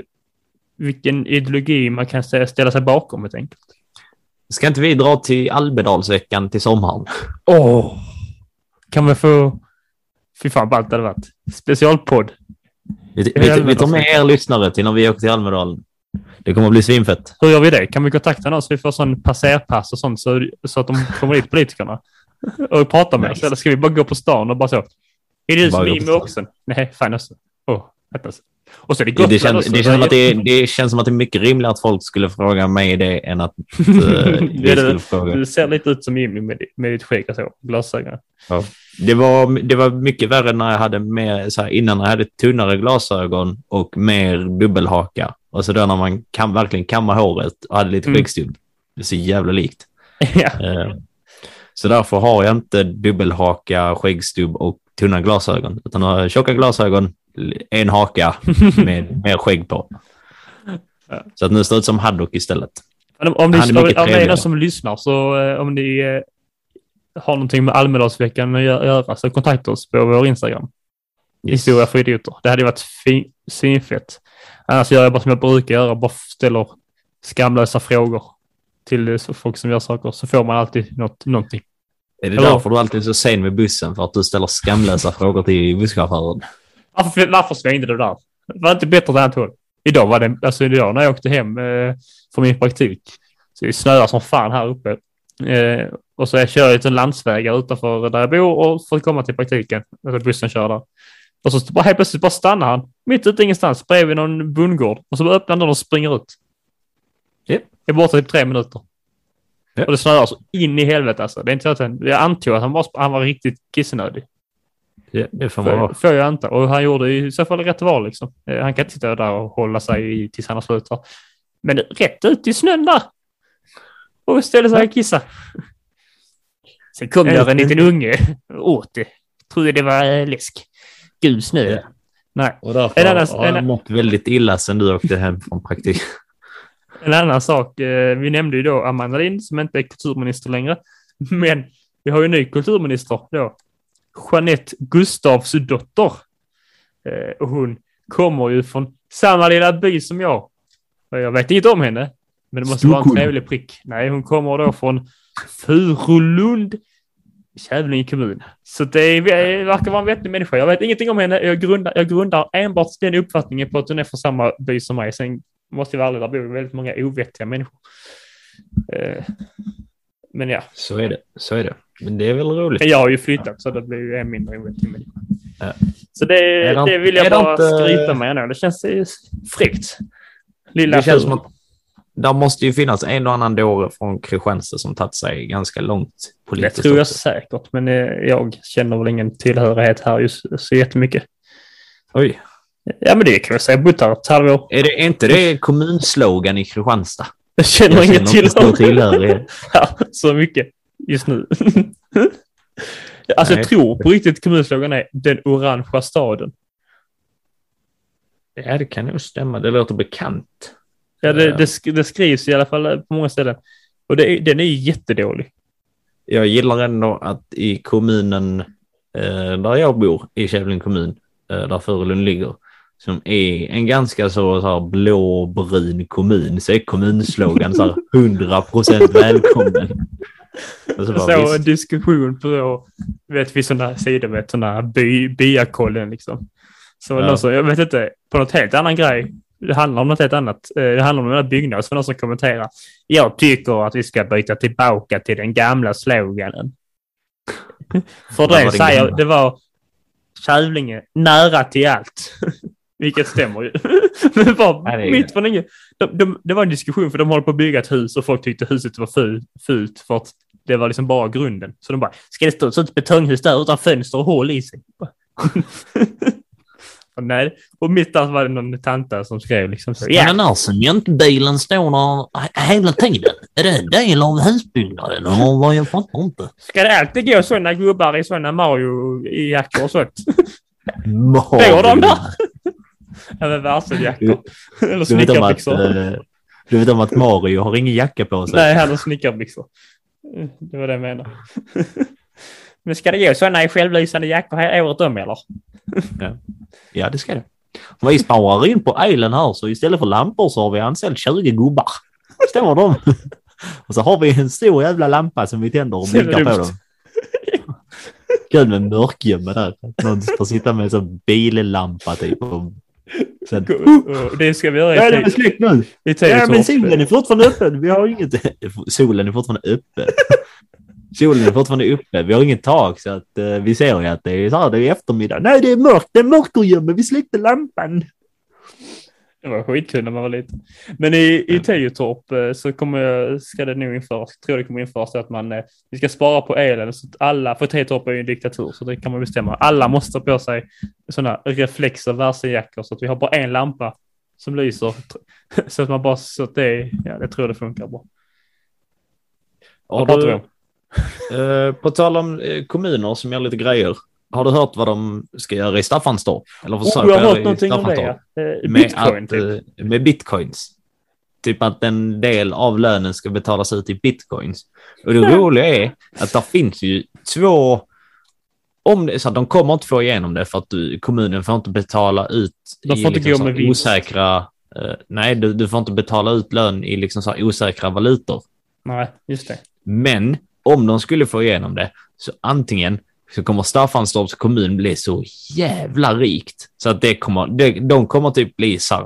vilken ideologi man kan stä- ställa sig bakom helt enkelt. Ska inte vi dra till Almedalsveckan till sommaren? Åh! Kan vi få... Fy fan ballt det hade varit. Specialpodd. Vi, vi, vi tar med er lyssnare till när vi åker till Almedalen. Det kommer att bli svinfett. Hur gör vi det? Kan vi kontakta någon så vi får sån passerpass och sånt så, så att de kommer dit, politikerna, och pratar med oss? Nice. Eller ska vi bara gå på stan och bara så? Är det du som är i? Nej, fan också. Åh, väntas. Och så är det Det, Gotland känns, också. det, känns som att det, det känns som att det är mycket rimligare att folk skulle fråga mig det än att eh, Det vi det. skulle fråga. Du ser lite ut som Jimmy med, med ditt skägg och så. Glasögon. Det var, det var mycket värre när jag hade mer, så här, innan jag hade tunnare glasögon och mer dubbelhaka. Och så då när man kan, verkligen kammar håret och hade lite Mm. skäggstubb. Det är så jävla likt. ja. Eh, Så därför har jag inte dubbelhaka, skäggstubb och tunna glasögon. Utan har tjocka glasögon, en haka med mer skägg på. Så att nu står det ut som Haddock istället. Men om, ni, om, om det är någon som lyssnar så eh, om ni eh, har någonting med Almedalsveckan att gö- göra så kontakta oss på vår Instagram. Historia för idioter. Det hade varit fin, svinfett. Annars gör jag bara som jag brukar göra, bara ställer skamlösa frågor till eh, folk som gör saker så får man alltid något, någonting. Är det Eller- därför du alltid är så sen med bussen? För att du ställer skamlösa frågor till busschauffören? Varför, varför svängde det där? Var det inte bättre åt annat håll? Idag var det, alltså idag när jag åkte hem eh, från min praktik, så det snöar som fan här uppe. Eh, och så jag kör jag till landsvägar utanför där jag bor och för att komma till praktiken. Alltså bussen kör där. Och så bara helt plötsligt bara stannar han mitt ute ingenstans bredvid någon bondgård. Och så bara öppnar dörren och springer ut. Japp. Jag är borta typ tre minuter. Ja. Och det snöar så in i helvete alltså. Det är inte så att han, jag antog att han var, han var riktigt kissenödig. Det, det får man Får, får jag anta. Och han gjorde i så fall rätt val liksom. Eh, Han kan inte sitta där och hålla sig i tills han har slutat. Men rätt ut i snön där. Och ställde sig och kissa. Sen kom där en liten unge åt det. Trodde det var eh, läsk. Gul snö. Ja. Nej. Och därför En annan- har jag mått väldigt illa sedan du åkte hem från praktik. En annan sak. eh, Vi nämnde ju då Amanda Lind som inte är kulturminister längre. Men vi har ju en ny kulturminister då. Jeanette Gustavsdotter. Eh, Och hon kommer ju från samma lilla by som jag. Och Jag vet inte om henne. Men det måste vara en trevlig prick. Nej, hon kommer då från Furulund, Kävlinge kommun. Så det är, det verkar vara en vettig människa. Jag vet ingenting om henne. Jag grundar, jag grundar enbart den uppfattningen på att hon är från samma by som mig. Sen måste jag vara ärlig, där bor väldigt många ovettiga människor. Eh, Men ja, Så är det. Så är det. Men det är väl roligt. jag har ju flyttat så det blir ju en mindre ovettig människa. Ja. Så det, det- det vill jag det bara inte- skryta med nu. Det känns fräckt. Lilla Det känns som att där måste ju finnas en och annan dåre från Kristianstad som tagit sig ganska långt Det politiskt. tror jag också. säkert, men eh, jag känner väl ingen tillhörighet här just så jättemycket. Oj. Ja, men det kan jag säga. Buttarp, halvår. Är det inte det kommunslogan i Kristianstad? Jag känner Jag ingen känner stor tillhörighet här så mycket just nu. alltså Nej. jag tror på riktigt kommunslogan är den orangea staden. Ja, det kan nog stämma. Det låter bekant. Ja, det, Ja. det, sk- det skrivs i alla fall på många ställen. Och det den är jättedålig. Jag gillar ändå att i kommunen eh, där jag bor, i Kävlinge kommun, eh, där Furulund ligger, som är en ganska så, så här blå-brun kommun, så är kommunslogan så här 100% välkommen. Så bara, såg en diskussion på, vet vi sådana sidor med sådana by, byakollen liksom. Så Ja. någon som, jag vet inte, på något helt annan grej. Det handlar om något helt annat. Eh, Det handlar om den här byggnaden. Så var någon som kommenterar. Jag tycker att vi ska byta tillbaka till den gamla sloganen. För det det säger, gamla? det var Kävlinge, nära till allt. Vilket stämmer ju. Men bara det är mitt från inget. De, de, det var en diskussion för de håller på att bygga ett hus och folk tyckte huset var ful, fult för att det var liksom bara grunden. Så de bara, ska det stå ett sånt betonghus där utan fönster och hål i sig? och nej, och mitt där var det någon tanta som skrev liksom så. Ja. Den här cementbilen står där he- hela tiden. Är det en del av husbyggnaden vad? Jag fattar inte. ska det alltid gå sådana gubbar i sådana Mario-jackor och sånt? Mario. De där? Ja men varseljackor. Eller snickarbyxor. eh, du vet om att Mario har ingen jacka på sig? Nej, han har snickarbyxor. Det var det jag menade. Men ska det gå sådana i självlysande jackor här året om eller? Ja, det ska det. Vi sparar in på elen här, så istället för lampor så har vi anställt 20 gubbar. Står de. Och så har vi en stor jävla lampa som vi tänder och blinkar på dem. Kul med mörkgömma där. Någon får sitta med en sån billampa typ och Att, Och Det ska vi göra ja, det är slut nu. Ja, men solen är fortfarande öppen. Vi har inget... Solen är fortfarande öppen. Solen är fortfarande uppe. Vi har inget tak så att eh, vi ser ju att det är så här, det är eftermiddag. Nej, det är mörkt. Det är gömmer. Vi släckte lampan. Det var skitkul när man var liten. Men i, i Tägetorp eh, så kommer, jag- ska det nog införas, tror jag det kommer införas att man, eh, vi ska spara på elen så att alla, för Tägetorp är ju en diktatur så det kan man bestämma. Alla måste ha på sig sådana reflexer, värsejackor så att vi har bara en lampa som lyser. Så att man bara, så att det, ja det tror jag det funkar bra. Vad pratar vi om? eh, på tal om kommuner som gör lite grejer. Har du hört vad de ska göra i Staffanstorp? Eller Oh, försöker jag har hört någonting om det. Eh, Med, Bitcoin att, typ. eh, med bitcoins. Typ att en del av lönen ska betalas ut i bitcoins. Och det roliga är att det finns ju två... Om det så att de kommer inte få igenom det för att du, kommunen får inte betala ut De får i inte liksom gå med osäkra... eh, nej, du, du får inte betala ut lön i liksom så osäkra valutor. Nej, just det. Men om de skulle få igenom det så antingen så kommer Staffanstorps kommun bli så jävla rikt så att det kommer, det, de kommer typ bli så här,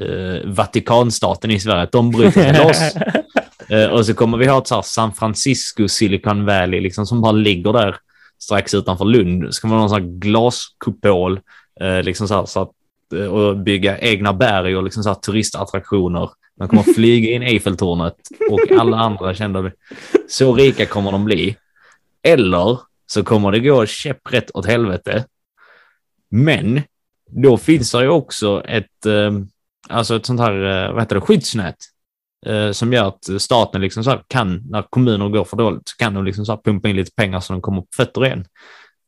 eh, Vatikanstaten i Sverige, att de bryter sig loss. Eh, och så kommer vi ha ett så här San Francisco, Silicon Valley, liksom som bara ligger där strax utanför Lund. Så kommer man ha en glaskupol, eh, liksom så här, så att, eh, och bygga egna berg och liksom så här turistattraktioner. Man kommer flyga in Eiffeltornet och alla andra kända. Så rika kommer de bli. Eller så kommer det gå käpprätt åt helvete. Men då finns det ju också ett, eh, alltså ett sånt här, eh, vad heter det, skyddsnät. Eh, som gör att staten liksom så här kan, när kommuner går för dåligt, så kan de liksom så pumpa in lite pengar så de kommer på fötter igen.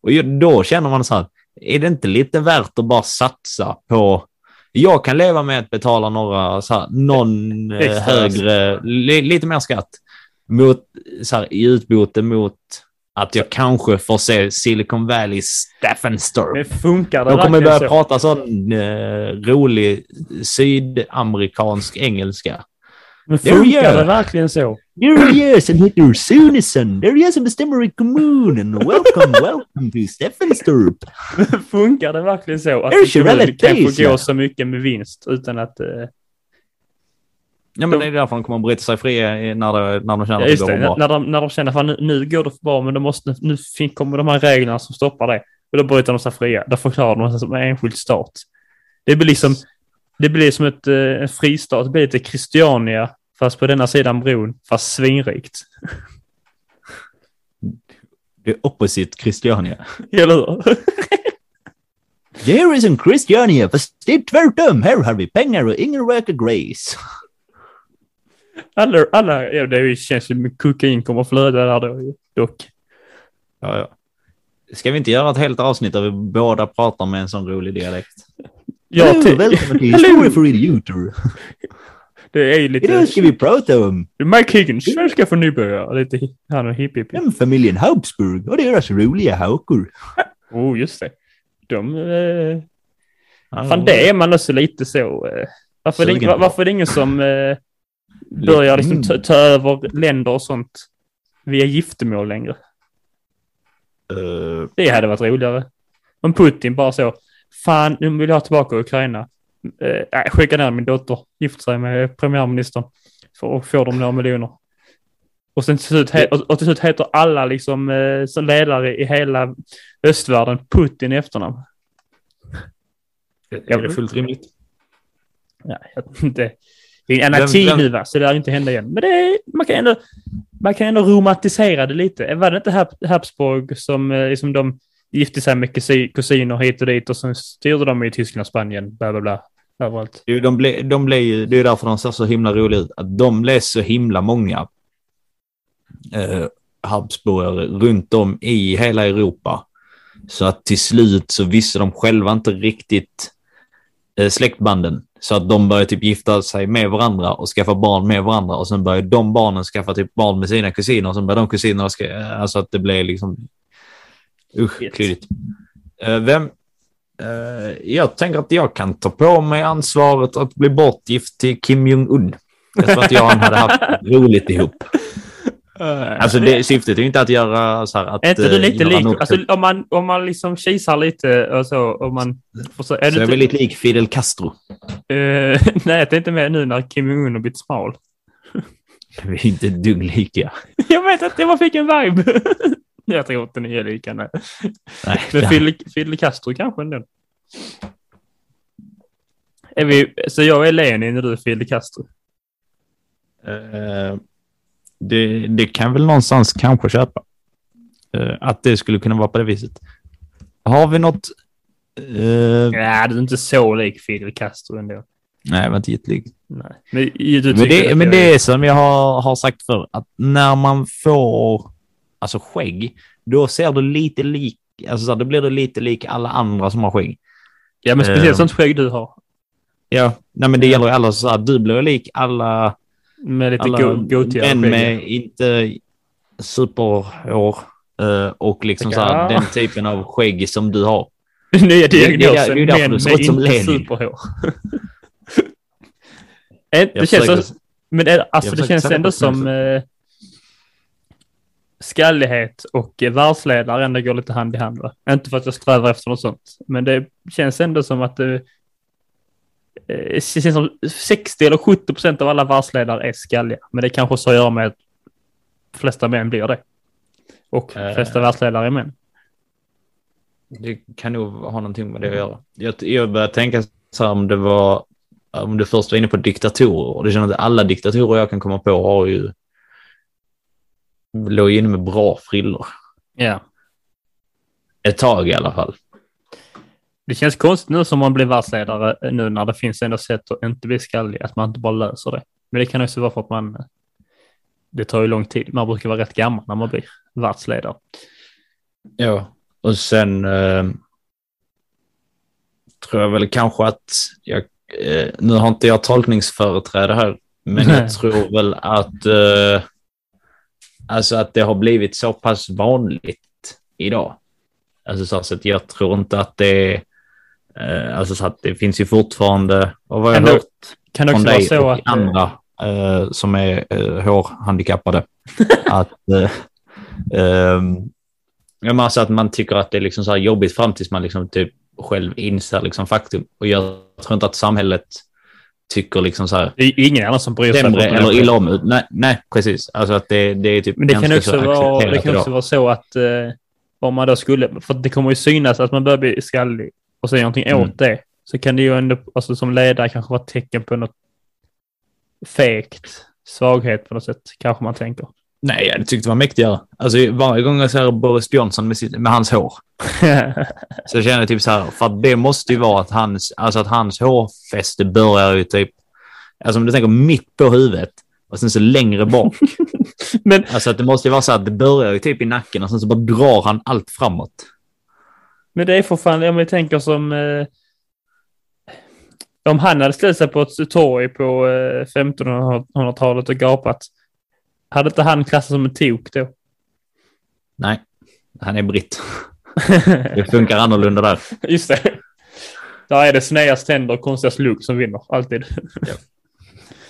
Och då känner man så här, är det inte lite värt att bara satsa på jag kan leva med att betala några, så här, någon eh, högre, li, lite mer skatt mot, så här, i utbyte mot att jag kanske får se Silicon Valley Staffanstorp. Men funkar det De kommer börja så? prata sån eh, rolig sydamerikansk engelska. Men Det funkar det. det verkligen så? There he is, and heter Sunesson. There he is, and bestämmer i kommunen. Welcome, welcome to Staffanstorp. Funkar det verkligen så att det en kommun kan få gå så mycket med vinst utan att... eh, Ja, men det är därför de kommer att bryta sig fria i- när, det, när de känner Ja, att det går bra. När de, när de känner att nu, nu går det för bra, men de måste, nu kommer de här reglerna som stoppar det. Och då bryter de sig fria. Då förklarar de sig som en enskild stat. Det blir liksom, det blir som ett, eh, en fristat. Det blir lite Christiania, fast på denna sidan bron, fast svinrikt. Det är opposite Christiania. Eller hur? There is en Christiania, fast det är tvärtom. Här har vi pengar och ingen röker grace. Alla, alla, ja, det känns ju som kokain kommer att flöda där då, dock. Ja, ja. Ska vi inte göra ett helt avsnitt där vi båda pratar med en sån rolig dialekt? Ja, Hallå, till- välkommen till Hallå! Historia för idioter. det är ju lite... Idag ska vi prata om Mike Higgins, svenska för nybörjare. Lite han och hipp hipp. familjen Habsburg och deras roliga hakor. Oh, just det. De... Eh, fan, det är man också lite så. Eh, varför, är det, varför är det ingen som eh, börjar liksom ta, ta över länder och sånt via giftermål längre? Eh, Det hade varit roligare. Om Putin bara så, fan, nu vill jag ha tillbaka Ukraina. Nej, skicka ner min dotter, gifta sig med premiärministern för, och få dem några miljoner. Och sen till slut, och, och till slut heter alla liksom eh, ledare i hela östvärlden Putin i efternamn. är det fullt rimligt? Ja, jag vet inte. Det är en anarki nu va, så det lär inte hända igen. Men det är, man, kan ändå, man kan ändå romantisera det lite. Var det inte Hab- Habsburg som eh, liksom de gifte sig med kusi- kusiner hit och dit och sen styrde de i Tyskland, Spanien, bla bla bla. Överallt. Jo, De ble, de blev ju, det är därför de ser så himla roliga ut. Att de blev så himla många eh, Habsburgare runt om i hela Europa. Så att till slut så visste de själva inte riktigt eh, släktbanden. Så att de började typ gifta sig med varandra och skaffa barn med varandra. Och sen började de barnen skaffa typ barn med sina kusiner. Och sen började de kusinerna ska, alltså att det blev liksom... Usch, kryddigt. Eh, vem, Eh, jag tänker att jag kan ta på mig ansvaret att bli bortgift till Kim Jong-Un. Jag tror att jag och han hade haft roligt ihop. Alltså det, syftet är ju inte att göra så här att... Är inte du eh, lite lik? Alltså, om, man, om man liksom kisar lite och så, om man... Så, är så du är inte, väldigt lik Fidel Castro. Eh, nej, jag tänkte mer nu när Kim Jong-Un har blivit smal. Vi är inte ett dugg lika. Jag vet att jag bara fick en vibe. jag tror inte ni är lika. Nej. Nej, Men Fidel, Fidel Castro kanske ändå. Är vi, så jag är Lenin och du är Fidel Castro. Eh, det, det kan väl någonstans kanske köpa. Eh, att det skulle kunna vara på det viset. Har vi något... Uh, Nej, du är inte så lik Fidel Castro ändå. nej, jag var inte jättelik. Nej. Men, tycker Men det, men det är som jag har, har sagt för att när man får alltså skägg, då ser du lite lik, alltså så här, då blir du lite lik alla andra som har skägg. Ja, men speciellt Eh. sånt skägg du har. Ja, nej men det gäller ju alla så här, du blir lik alla, Med lite alla go- skägg. med inte superhår eh, och liksom så här, Ja. den typen av skägg som du har. Nya det är diagnosen. ju därför du ser med ut som inte Lenin. superhår. Eh, det Jag känns försöker- som, men det, alltså det känns ändå som eh, skallighet och eh, världsledare ändå går lite hand i hand. Va? Inte för att jag strävar efter något sånt, men det känns ändå som att det, eh, det känns som 60 eller 70 procent av alla världsledare är skalliga. Men det kanske så göra med att de flesta män blir det. Och de Eh. flesta världsledare är män. Det kan nog ha någonting med det att göra. Jag, jag började tänka så här om det var, om du först var inne på diktatorer och det känns att alla diktatorer jag kan komma på har ju låg inne med bra frillor. Ja. Ett tag i alla fall. Det känns konstigt nu som man blir världsledare eh, nu när det finns ändå sätt att inte bli skallig, att man inte bara löser det. Men det kan också vara för att man, eh, det tar ju lång tid. Man brukar vara rätt gammal när man blir världsledare. Ja. Och sen eh, tror jag väl kanske att jag, eh, nu har inte jag tolkningsföreträde här, men Nej. jag tror väl att, eh, alltså att det har blivit så pass vanligt idag. Alltså så, så att jag tror inte att det är, eh, alltså så att det finns ju fortfarande, och vad jag Kan har det, hört kan det från dig och att... eh, andra eh, som är eh, hårhandikappade. att, eh, ehm, ja, men alltså att man tycker att det är liksom så här jobbigt fram tills man liksom typ själv inser liksom faktum. Och jag tror inte att samhället tycker liksom så här Det är ingen annan som bryr sig. sämre eller illa om. Nej, nej, precis. Alltså att det, det är typ Men det kan också så vara, det kan idag. också vara så att eh, om man då skulle, för det kommer ju synas att man börjar bli skallig och säga någonting Mm. åt det, så kan det ju ändå, alltså som ledare kanske vara tecken på något fegt, svaghet på något sätt, kanske man tänker. Nej, jag tyckte det var mäktigare. Alltså varje gång jag ser Boris Johnson med, sitt, med hans hår så känner jag typ så här, för att det måste ju vara att hans, alltså att hans hårfäste börjar ju typ, alltså om du tänker mitt på huvudet och sen så längre bak. Men Alltså att det måste ju vara så att det börjar ju typ i nacken och sen så bara drar han allt framåt. Men det är för fan, om vi tänker som... Eh, om han hade ställt sig på ett torg på eh, 1500-talet och gapat, hade inte han klassats som en tok då? Nej, han är britt. Det funkar annorlunda där. Just det. Där är det snedast tänder och konstigast lugg som vinner, alltid.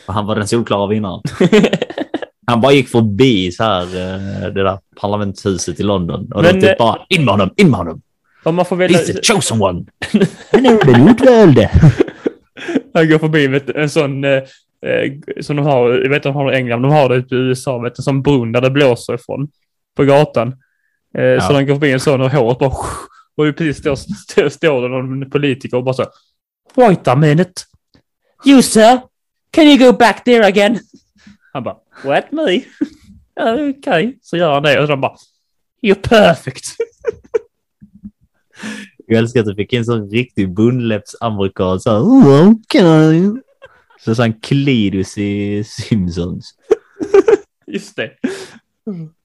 Och Han var den solklara vinnaren. Han bara gick förbi så här, eh, det där parlamentshuset i London. Och Men, då typ eh, bara, in med honom, in med honom. Om man får välja... He's the chosen one. Han är den utvalde. Han går förbi vet, en sån eh, eh, som de har, jag vet inte om de har det i England, de har det ute i USA, vet, en sån brunn där det blåser ifrån på gatan. Eh, Så Ja. de går förbi en sån och håret bara och precis står, står, står det någon politiker och bara så Wait a minute. You sir, can you go back there again? Han bara, what me? Ja, Okej, okay. så gör han det och de bara, you're perfect. Jag älskar att du fick en sån riktig bundläppsamerikan. Så här, oh, okay. Så sa han i Simpsons. Just det.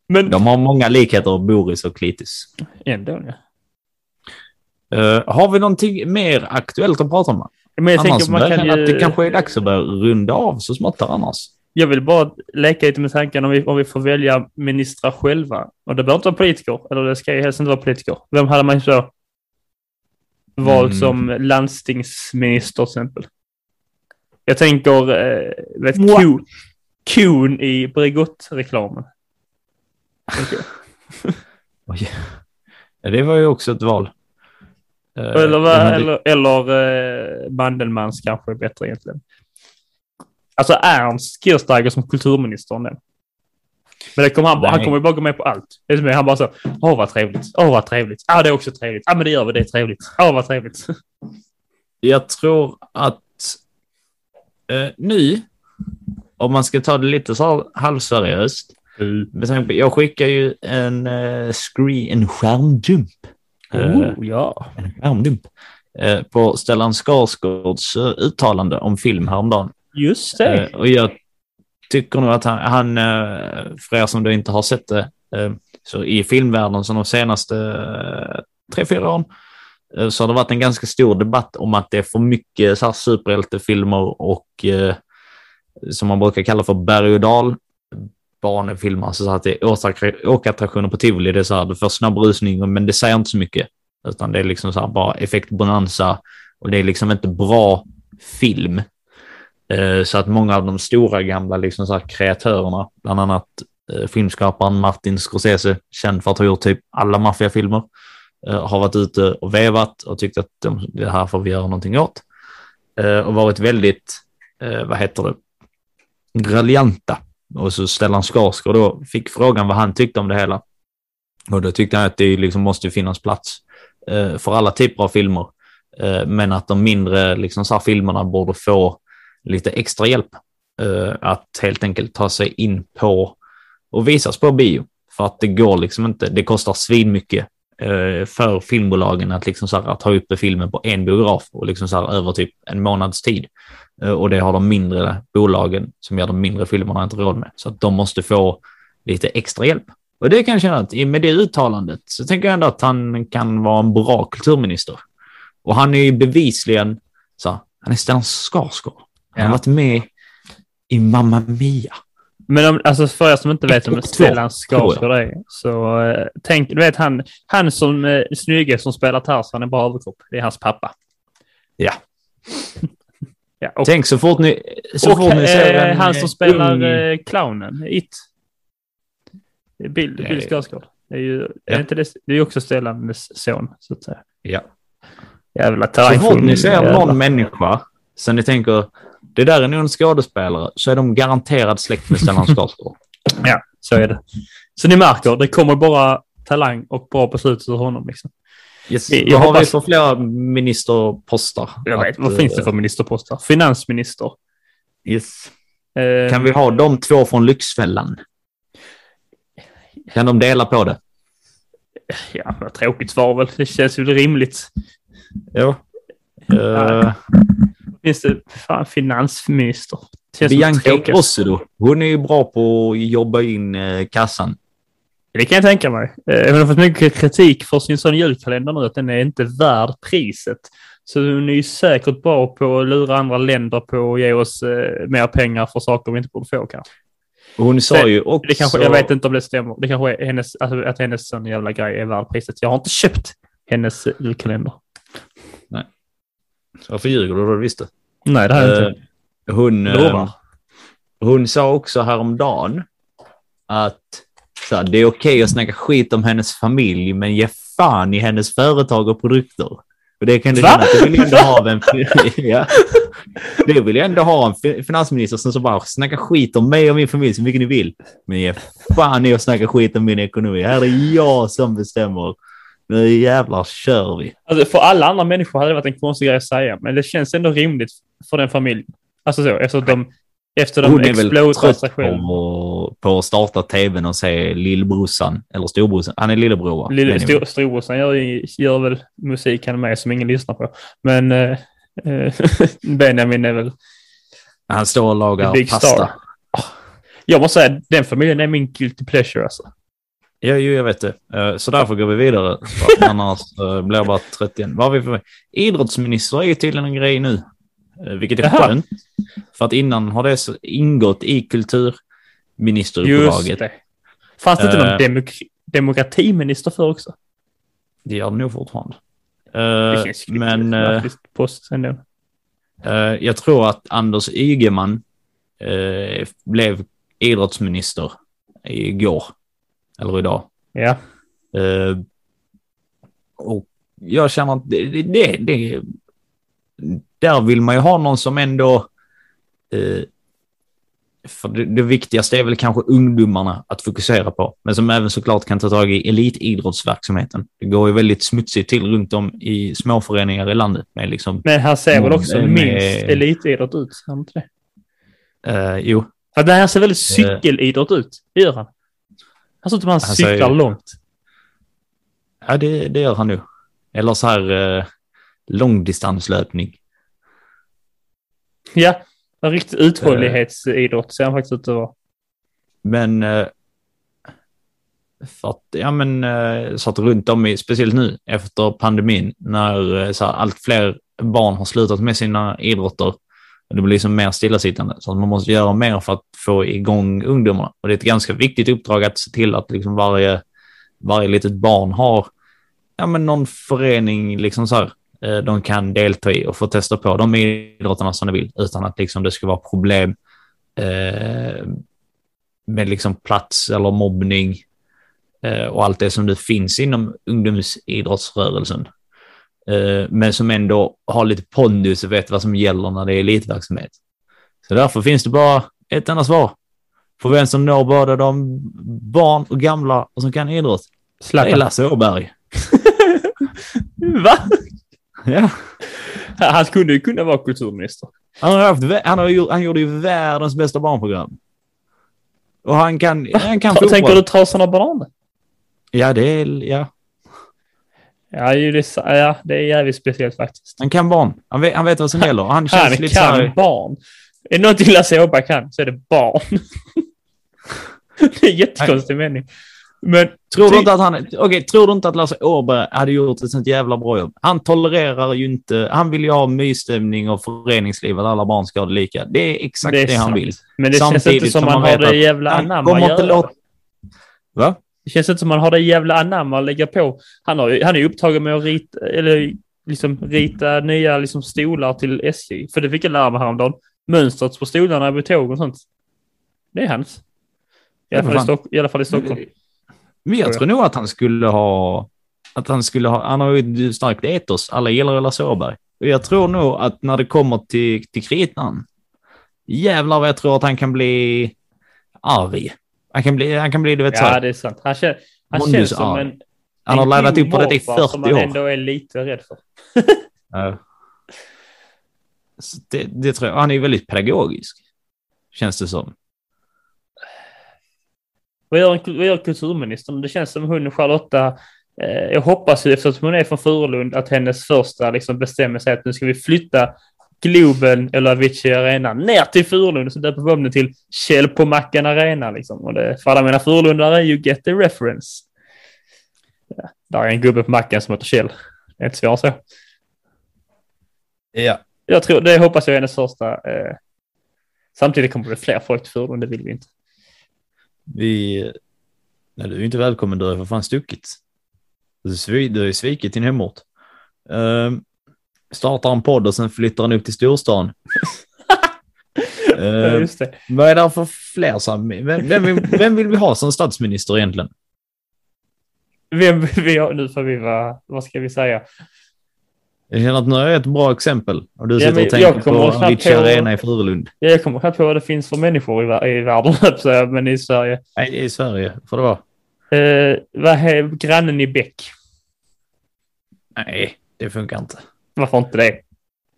Men De har många likheter, Boris och Cletus. ändå, ja. Uh, har vi någonting mer aktuellt att prata om? Men jag annars man kan ju... att det kanske är dags att börja runda av så smått här annars. Jag vill bara leka lite med tanken om vi, om vi får välja ministrar själva. Och det behöver inte vara politiker, eller det ska ju helst inte vara politiker. Vem hade man så valt Mm. som landstingsminister till exempel? Jag tänker, eh, vet Mwah. kon, kon i Bregott-reklamen. Ja, det var ju också ett val. Eh, Eller, hade- eller, eller eh, Mandelmans kanske är bättre egentligen. Alltså Ernst Kirchsteiger som kulturminister. Men det kommer han, han kommer ju bara gå med på allt. Det är han bara så, åh vad trevligt, åh vad trevligt, ja det är också trevligt, ja men det gör vi, det är trevligt, åh vad trevligt. Jag tror att eh, nu, om man ska ta det lite så halvseriöst, på- jag skickar ju en uh, screen, en skärmdump. Eh, Oh, ja. en skärmdump eh, på Stellan Skarsgårds eh, uttalande om film häromdagen. Just det. Eh, och jag tycker nog att han, han eh, för er som du inte har sett det, eh, så i filmvärlden så de senaste eh, tre, fyra åren så har det varit en ganska stor debatt om att det är för mycket så här superhjältefilmer och som man brukar kalla för berg och dal barnfilmer, alltså så att det är åkattraktioner på tivoli, det är så här, du får snabb rusning, men det säger inte så mycket, utan det är liksom så här bara effektbonanza och det är liksom inte bra film. Eh, så att många av de stora gamla liksom så här kreatörerna, bland annat eh, filmskaparen Martin Scorsese, känd för att ha gjort typ alla maffiafilmer, eh, har varit ute och vevat och tyckt att de, det här får vi göra någonting åt. Och varit väldigt, vad heter det, raljanta. Och så Stellan Skarsgård då fick frågan vad han tyckte om det hela. Och då tyckte han att det liksom måste finnas plats för alla typer av filmer. Men att de mindre liksom så här filmerna borde få lite extra hjälp eh, att helt enkelt ta sig in på och visas på bio. För att det går liksom inte, det kostar svinmycket eh, för filmbolagen att liksom så här, att ta uppe filmen på en biograf och liksom så här över typ en månads tid. Eh, och det har de mindre bolagen som gör de mindre filmerna inte råd med. Så att de måste få lite extra hjälp. Och det kan jag känna att i- med det uttalandet så tänker jag ändå att han kan vara en bra kulturminister. Och han är ju bevisligen, så, här, han är Stellan Skarsgård. Han har varit med i Mamma Mia. Men om, alltså för er som inte vet vem Stellan Skarsgård är, så eh, tänk, du vet han, han som eh, snygge som spelar Tarzan i bra överkropp, det är hans pappa. Ja. Ja, och, Tänk så fort ni, så och fort ni ser eh, en han som spelar eh, clownen, It. Bill, Bill Skarsgård. Det är ju Ja. är inte det, det är också Stellans son, så att säga. Ja. Jävla Så fort ni ser jävla- någon människa så ni tänker det där är nog en skådespelare så är de garanterat släkt med Stellan Skarsgård. Ja, så är det. Så ni märker, det kommer bara talang och bra beslut ur honom. Liksom. Yes. Jag Vad har vi för flera ministerposter? Jag vet, Att, vad eh, finns det för ministerposter? Finansminister. Yes. Eh, Kan vi ha de två från Lyxfällan? Kan de dela på det? Ja, vad tråkigt svar väl. Det känns ju rimligt. Ja. Uh, Finns det fan finansminister? Bianca då? Hon är ju bra på att jobba in eh, kassan. Det kan jag tänka mig. Eh, Hon har fått mycket kritik för sin sån julkalender nu, att den är inte värd priset. Så hon är ju säkert bra på att lura andra länder på att ge oss eh, mer pengar för saker vi inte borde få kanske. Hon sa ju också... Det kanske, jag vet inte om det stämmer. Det kanske är hennes, alltså, att hennes sån jävla grej är värd priset. Jag har inte köpt hennes julkalender. Varför ljuger du då? Du visste. Nej, det har jag Eh, inte. hon, Lovar. hon sa också häromdagen att så här, det är okej att snacka skit om hennes familj, men ge fan i hennes företag och produkter. Och det kan du känna att det vill jag ändå ha en... ja. Det vill jag ändå ha en fi- finansminister som så bara snackar skit om mig och min familj så mycket ni vill. Men ge fan i att snacka skit om min ekonomi. Här är jag som bestämmer. Nu jävlar kör vi. Alltså, för alla andra människor hade det varit en konstig grej att säga, men det känns ändå rimligt för den familjen. Alltså så, efter de, efter de exploderar sig själv. på, på att starta tvn och se lillbrorsan, eller storbrorsan. Han är lillebror va? Lille, stor, storbrorsan gör, gör väl musik han med som ingen lyssnar på. Men eh, eh, Benjamin är väl... Han står och lagar pasta. star. Jag måste säga, den familjen är min guilty pleasure alltså. Ja, jo, jag vet det. Eh, Så därför går vi vidare. Annars eh, blir jag bara 31. Vad har vi för Idrottsminister är tydligen en grej nu. eh, Vilket är Jaha. skönt. För att innan har det ingått i Just kulturministeruppdraget. det. Fanns det inte Eh. någon demok demokratiminister för också? Det gör det nog fortfarande. Det känns ju Men post ändå. Eh, jag tror att Anders Ygeman eh, blev idrottsminister igår. Eller idag. Ja. Eh, och jag känner att det, det, det, där vill man ju ha någon som ändå... Eh, för det, det viktigaste är väl kanske ungdomarna att fokusera på, men som även såklart kan ta tag i elitidrottsverksamheten. Det går ju väldigt smutsigt till runt om i småföreningar i landet med liksom... Men han ser väl också med- minst elitidrott ut? Inte det? Eh, jo, Ja, det här ser väldigt cykelidrott ut. Det gör han. Han ser ut som han Han cyklar säger- långt. ja, det, det gör han nu. Eller så här eh, långdistanslöpning. Ja, en riktig uthållighetsidrott ser han faktiskt ut att vara. Men eh, för att, ja men eh, så att runt om i, speciellt nu efter pandemin, när eh, så här, allt fler barn har slutat med sina idrotter det blir liksom mer stillasittande. Så att man måste göra mer för att få igång ungdomarna. Och det är ett ganska viktigt uppdrag att se till att liksom varje, varje litet barn har ja, men någon förening liksom så här, eh, de kan delta i och få testa på de idrotterna som de vill utan att liksom det ska vara problem eh, med liksom plats eller mobbning eh, och allt det som det finns inom ungdomsidrottsrörelsen. Eh, men som ändå har lite pondus och vet vad som gäller när det är elitverksamhet. Så därför finns det bara ett enda svar. För vem som når både de barn och gamla och som kan idrott. Det är Zlatan. Lasse Åberg. Va? Ja. Han skulle ju kunna vara kulturminister. Han, har haft, han, har gjort, han gjorde ju världens bästa barnprogram. Och han kan, han kan Ta- Tänker du Trasan och bananer? Ja, det är, ja. Ja, det, ja, det är jävligt speciellt faktiskt. Han kan barn. Han vet, han vet vad som gäller. Han känns Han lite kan här, barn. Är det någonting Lasse Åberg kan så är det barn. det är en jättekonstig mening. Men Tror du inte att han, okej, tror du inte att Lasse Åberg hade gjort ett sånt jävla bra jobb? Han tolererar ju inte, han vill ju ha mysstämning och föreningsliv, att alla barn ska ha det lika. Det är exakt det, är han sant. vill. Men det känns Samtidigt inte som som man har det jävla han anamma att göra. låta- Va? Det känns inte som man har det jävla anamma att lägga på. Han, har, han är upptagen med att rita, eller liksom rita nya liksom stolar till SJ. För det fick jag lära mig häromdagen. Mönstret på stolarna vid tåg och sånt. Det är hans. I alla, fall i. Stock, I alla fall i Stockholm. Men jag tror nog att han skulle ha, att han skulle ha, han har ju ett starkt etos. Alla gillar Lasse Åberg. Och jag tror nog att när det kommer till, till kritan, jävlar vad jag tror att han kan bli arg. Han kan bli, han kan bli, du vet så Ja, här, det är sant. Han, känns, han Mondus känns som arg. en, han har laddat upp på detta i morfar som 40 man år. ändå är lite rädd för. Ja. Så Det, det tror jag. Han är ju väldigt pedagogisk. Känns det som. Vad gör, vad gör kulturministern? Det känns som hon Charlotta, eh, jag hoppas ju eftersom hon är från Furulund att hennes första liksom bestämmer sig att nu ska vi flytta Globen eller Avicii Arena ner till Furulund så döper vi om det till Kjell på Mackan Arena liksom. Och det, för alla mina Furulundare, you get the reference. Ja, där är en gubbe på macken som heter Kjell. Det är inte svårare så. Ja. Jag tror, det hoppas jag är hennes första. Eh, samtidigt kommer det fler folk till Furulund, det vill vi inte. Vi... Nej, du är inte välkommen. Du har för fan stuckit. Du svi- du har ju svikit din hemort. Um, startar en podd och sen flyttar han upp till storstan. Uh, det. vad är det för fler som... Vem, vem, vill, vem vill vi ha som statsminister egentligen? Vem vi har, nu får vi vara, vad ska vi säga? Jag känner att nu är ett bra exempel. Och du Ja, sitter och tänker på Avicii Arena i Furulund. Jag kommer knappt på vad det finns för människor i, i världen, men i Sverige. Nej, i Sverige får det vara. Eh, vad är grannen i Bäck? Nej, det funkar inte. Varför inte det?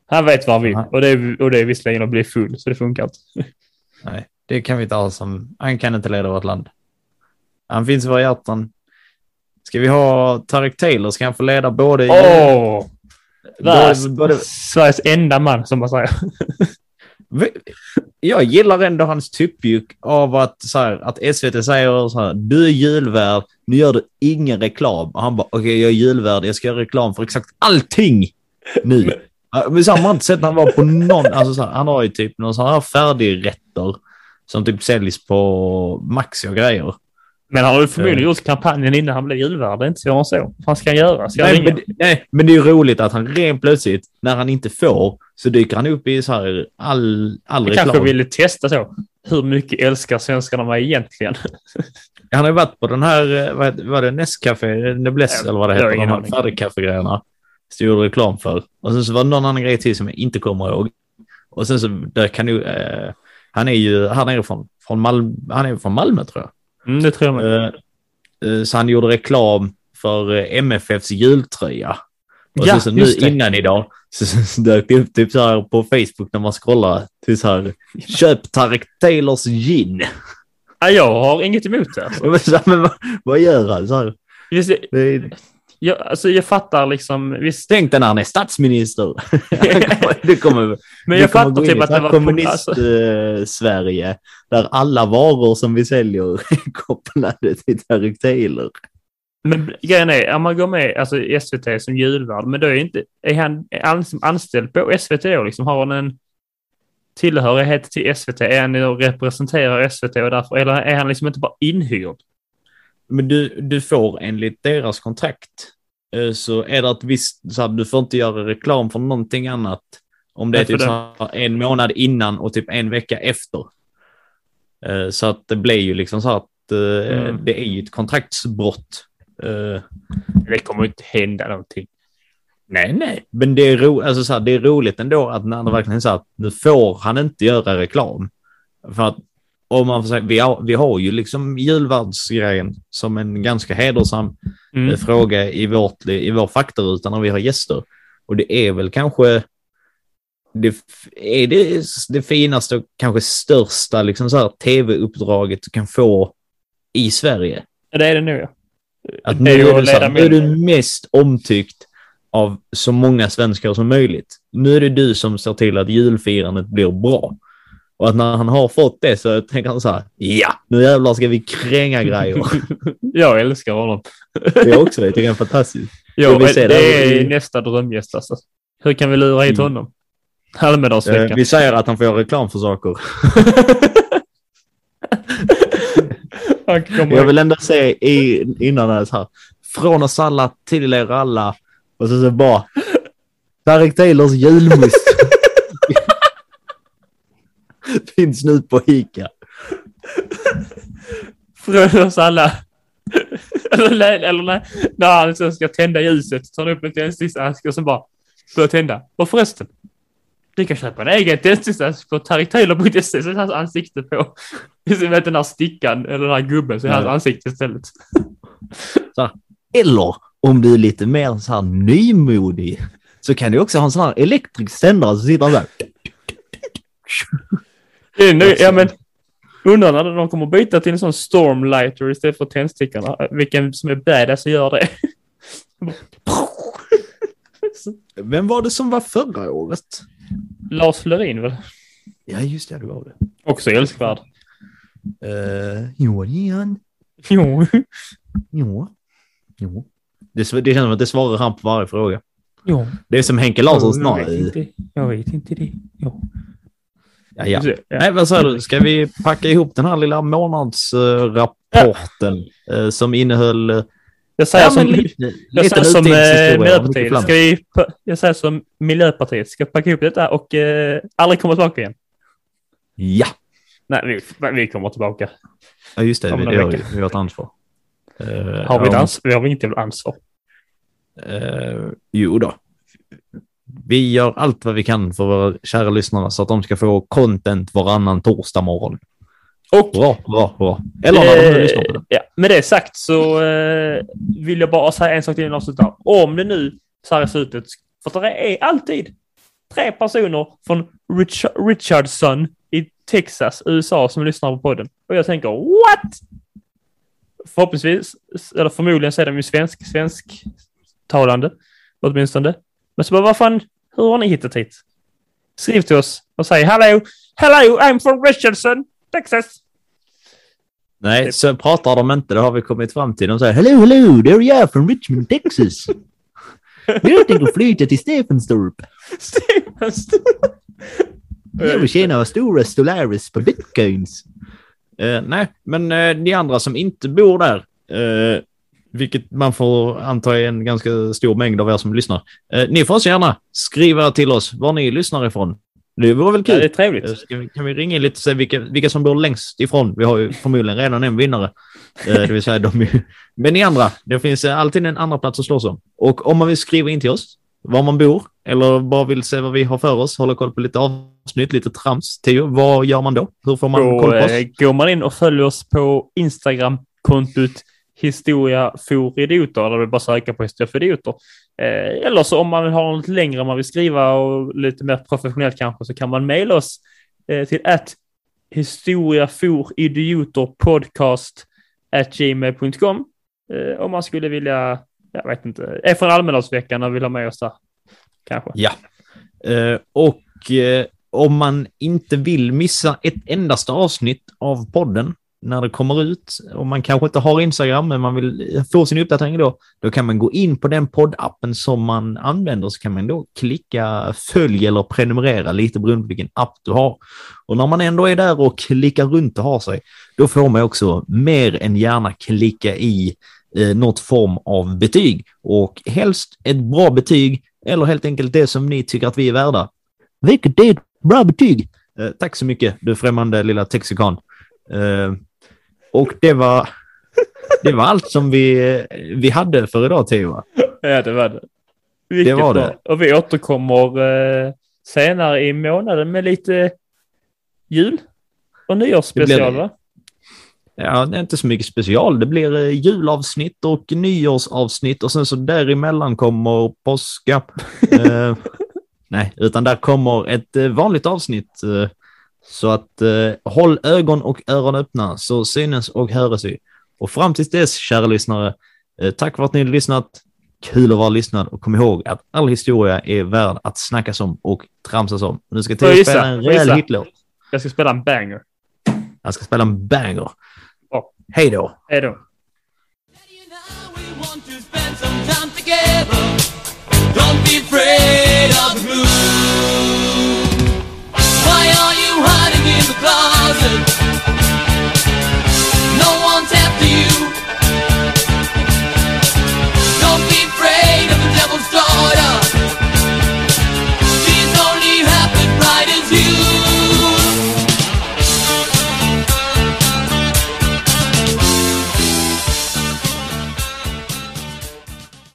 Han vet vad han vill och det, är, och det är visserligen att bli full, så det funkar inte. Nej, det kan vi inte ha som... Han kan inte leda vårt land. Han finns i våra hjärtan. Ska vi ha Tarek Taylor? Ska han få leda både... Åh! både, både Sveriges enda man, som man säger. jag gillar ändå hans typjuk av att, så här, att SVT säger så här, du är julvärd, nu gör du ingen reklam. Och han bara, okej jag är julvärd, jag ska göra reklam för exakt allting nu. Men så har man inte sett han var på någon, alltså så här, han har ju typ någon sån här färdigrätter som typ säljs på Maxi och grejer. Men han har ju förmodligen Eh. gjort kampanjen innan han blev julvärd. Det är inte så han så. Vad ska han göra? Ska Nej men, nej, men det är ju roligt att han rent plötsligt, när han inte får, så dyker han upp i så här all, all reklam. kanske ville testa så. Hur mycket älskar svenskarna mig egentligen? Han har ju varit på den här, eh, vad var det Nescafé, Noblesse eller vad det heter, de här färdigkaffegrejerna. Så gjorde reklam för. Och sen så var det någon annan grej till som jag inte kommer ihåg. Och sen så, där kan du, eh, han är ju, han är från, från Malmö, han är från Malmö tror jag. Mm, det tror jag. Eh, eh, så han gjorde reklam för eh, MFFs jultröja. Och Ja, så, så nu just det. innan idag så, så, så dök det upp typ så här på Facebook när man scrollar. Typ så här, köp Tarek Taylors gin. Ja, jag har inget emot det. Alltså. Här, Men vad, vad gör han? Så här, Visst, det är, jag, alltså, jag fattar liksom, visst. tänk dig när han är statsminister. det kommer, Men jag kommer fattar typ att det var... kommunist Alltså, eh, Sverige där alla varor som vi säljer är kopplade till Tarek Taylor. men grejen är, om man går med alltså, SVT som julvärd, men då är inte, är han ans- anställd på SVT då? Liksom, har han en tillhörighet till SVT? Är han representerar SVT och därför, eller är han liksom inte bara inhyrd? Men du, du får enligt deras kontrakt eh, så är det ett visst, så här, du får inte göra reklam för någonting annat om det är typ en månad innan och typ en vecka efter. Eh, Så att det blir ju liksom så att eh, Mm. det är ju ett kontraktsbrott. Det kommer inte hända någonting. Nej, nej. Men det är, ro, alltså så här, det är roligt ändå att när det verkligen är så att nu får han inte göra reklam. För att om man får säga, vi, har, vi har ju liksom julvärdsgrejen som en ganska hedersam Mm. eh, fråga i, vårt, i vår faktaruta när vi har gäster. Och det är väl kanske det, är det, det finaste och kanske största liksom så här, tv-uppdraget du kan få i Sverige. Det är det nu ja. Att nu är du så här, nu är du mest omtyckt av så många svenskar som möjligt. Nu är det du som ser till att julfirandet blir bra. Och att när han har fått det så tänker han så här, ja, nu jävlar ska vi kränga grejer. Jag älskar honom. Jag också det, jag tycker det är Får vi det se det är nästa drömgäst alltså. Hur kan vi lura hit Mm. honom? Almedalsveckan. Eh, vi säger att han får reklam för saker. Han Jag vill ändå i, innan det här, från oss alla till er alla. Och så, så bara, Tarek Taylors julmust. Finns nu på Ica. från oss alla. eller, nej, eller nej, när han sen ska tända ljuset tar han upp en tändsticksask och så bara börjar tända. Och förresten, du kan köpa en egen tändsticksask på tarektaylor.se så är hans ansikte på. Som vet den här stickan eller den här gubben så är hans ansikte istället. Eller om du är lite mer så här nymodig så kan du också ha en sån här elektrisk sändare så sitter han där. Det nu, ja men undrar när de kommer byta till en sån stormlighter istället för tändstickorna. Vilken som är badass och gör det. Vem var det som var förra året? Lars Florin väl? Ja, just det, det var det. Också älskvärd. Uh, jo, det är han. Jo. Jo. Jo. Det, det känns som att det svarar han på varje fråga. Jo. Det är som Henke Larssons jag, vet snar. inte. jag vet inte det. Jo. Ja, ja. Ja. Nej, vad säger du? Ska vi packa ihop den här lilla månadsrapporten eh, som innehöll eh, Jag säger ja, som, lite, jag lite säger som eh, Miljöpartiet. Ska vi, jag säger som Miljöpartiet ska packa ihop detta och eh, aldrig komma tillbaka igen. Ja, Nej, vi, vi kommer tillbaka. ja just det. Om Det, har vi. Vi har ett ansvar. Eh, Har vi, ett om- ans- vi har inte ansvar. Eh, jo då. Vi gör allt vad vi kan för våra kära lyssnare så att de ska få content varannan torsdag morgon. Och Bra, bra, bra. Eller när de Eh, lyssnar på det. Ja, med det sagt så eh, vill jag bara säga en sak till innan avslutar. Om det nu så här i slutet, för det är alltid tre personer från Richard, Richardson i Texas, USA, som lyssnar på podden. Och jag tänker, what? Förhoppningsvis, eller förmodligen så är de ju svensk, svensktalande, åtminstone. Men så bara, vad fan, hur har ni hittat hit? Skriv till oss och säg hello, hello, I'm from Richardson, Texas. Nej, så pratar de inte. Det har vi kommit fram till. De säger hello, hello, there you are from Richmond, Texas. Jag tänker flytta till Stefenstorp. Jag vill tjäna stora Stolaris på bitcoins. Eh, nej, men eh, ni andra som inte bor där, eh, vilket man får anta är en ganska stor mängd av er som lyssnar. Eh, ni får också gärna skriva till oss var ni lyssnar ifrån. Det vore väl Ja, kul. det är trevligt. Eh, vi, kan vi ringa in lite och se vilka, vilka som bor längst ifrån? Vi har ju förmodligen redan en vinnare. Eh, det vill säga de är, Men ni andra, det finns alltid en andra plats att slåss om. Och om man vill skriva in till oss, var man bor, eller bara vill se vad vi har för oss, hålla koll på lite avsnitt, lite trams, Theo, vad gör man då? Hur får man Då koll på oss? går man in och följer oss på Instagram-kontot Historia for idioter, eller du bara söka på Historia för idioter. Eh, eller så om man vill ha något längre, man vill skriva och lite mer professionellt kanske, så kan man mejla oss eh, till att historia for idioter podcast at gmail.com eh, om man skulle vilja, jag vet inte, är från Almedalsveckan och vill ha med oss där. Kanske. Ja. Eh, och eh, om man inte vill missa ett endaste avsnitt av podden när det kommer ut, och man kanske inte har Instagram, men man vill få sin uppdatering då, då kan man gå in på den poddappen som man använder, så kan man då klicka följ eller prenumerera, lite beroende på vilken app du har. Och när man ändå är där och klickar runt och har sig, då får man också mer än gärna klicka i eh, något form av betyg. Och helst ett bra betyg, eller helt enkelt det som ni tycker att vi är värda. Vilket är ett bra betyg. Eh, tack så mycket, du främmande lilla texikan. Eh, och det var, det var allt som vi, vi hade för idag, Theo. Ja, det var det. Vilket var bra. det. Och vi återkommer eh, senare i månaden med lite jul och nyårsspecial, Det det. va? Ja, det är inte så mycket special. Det blir eh, julavsnitt och nyårsavsnitt och sen så däremellan kommer påska. eh, nej, utan där kommer ett eh, vanligt avsnitt. Eh, så att eh, håll ögon och öron öppna så synes och höres vi. Och fram tills dess, kära lyssnare, eh, tack för att ni har lyssnat. Kul att vara lyssnad och kom ihåg att all historia är värd att snackas om och tramsas om. Nu ska jag Theo spela en jag rejäl hitlåt. Jag ska spela en banger. Han ska spela en banger. Ja. Hej då! Hej då. Daddy and I, we want to doesn't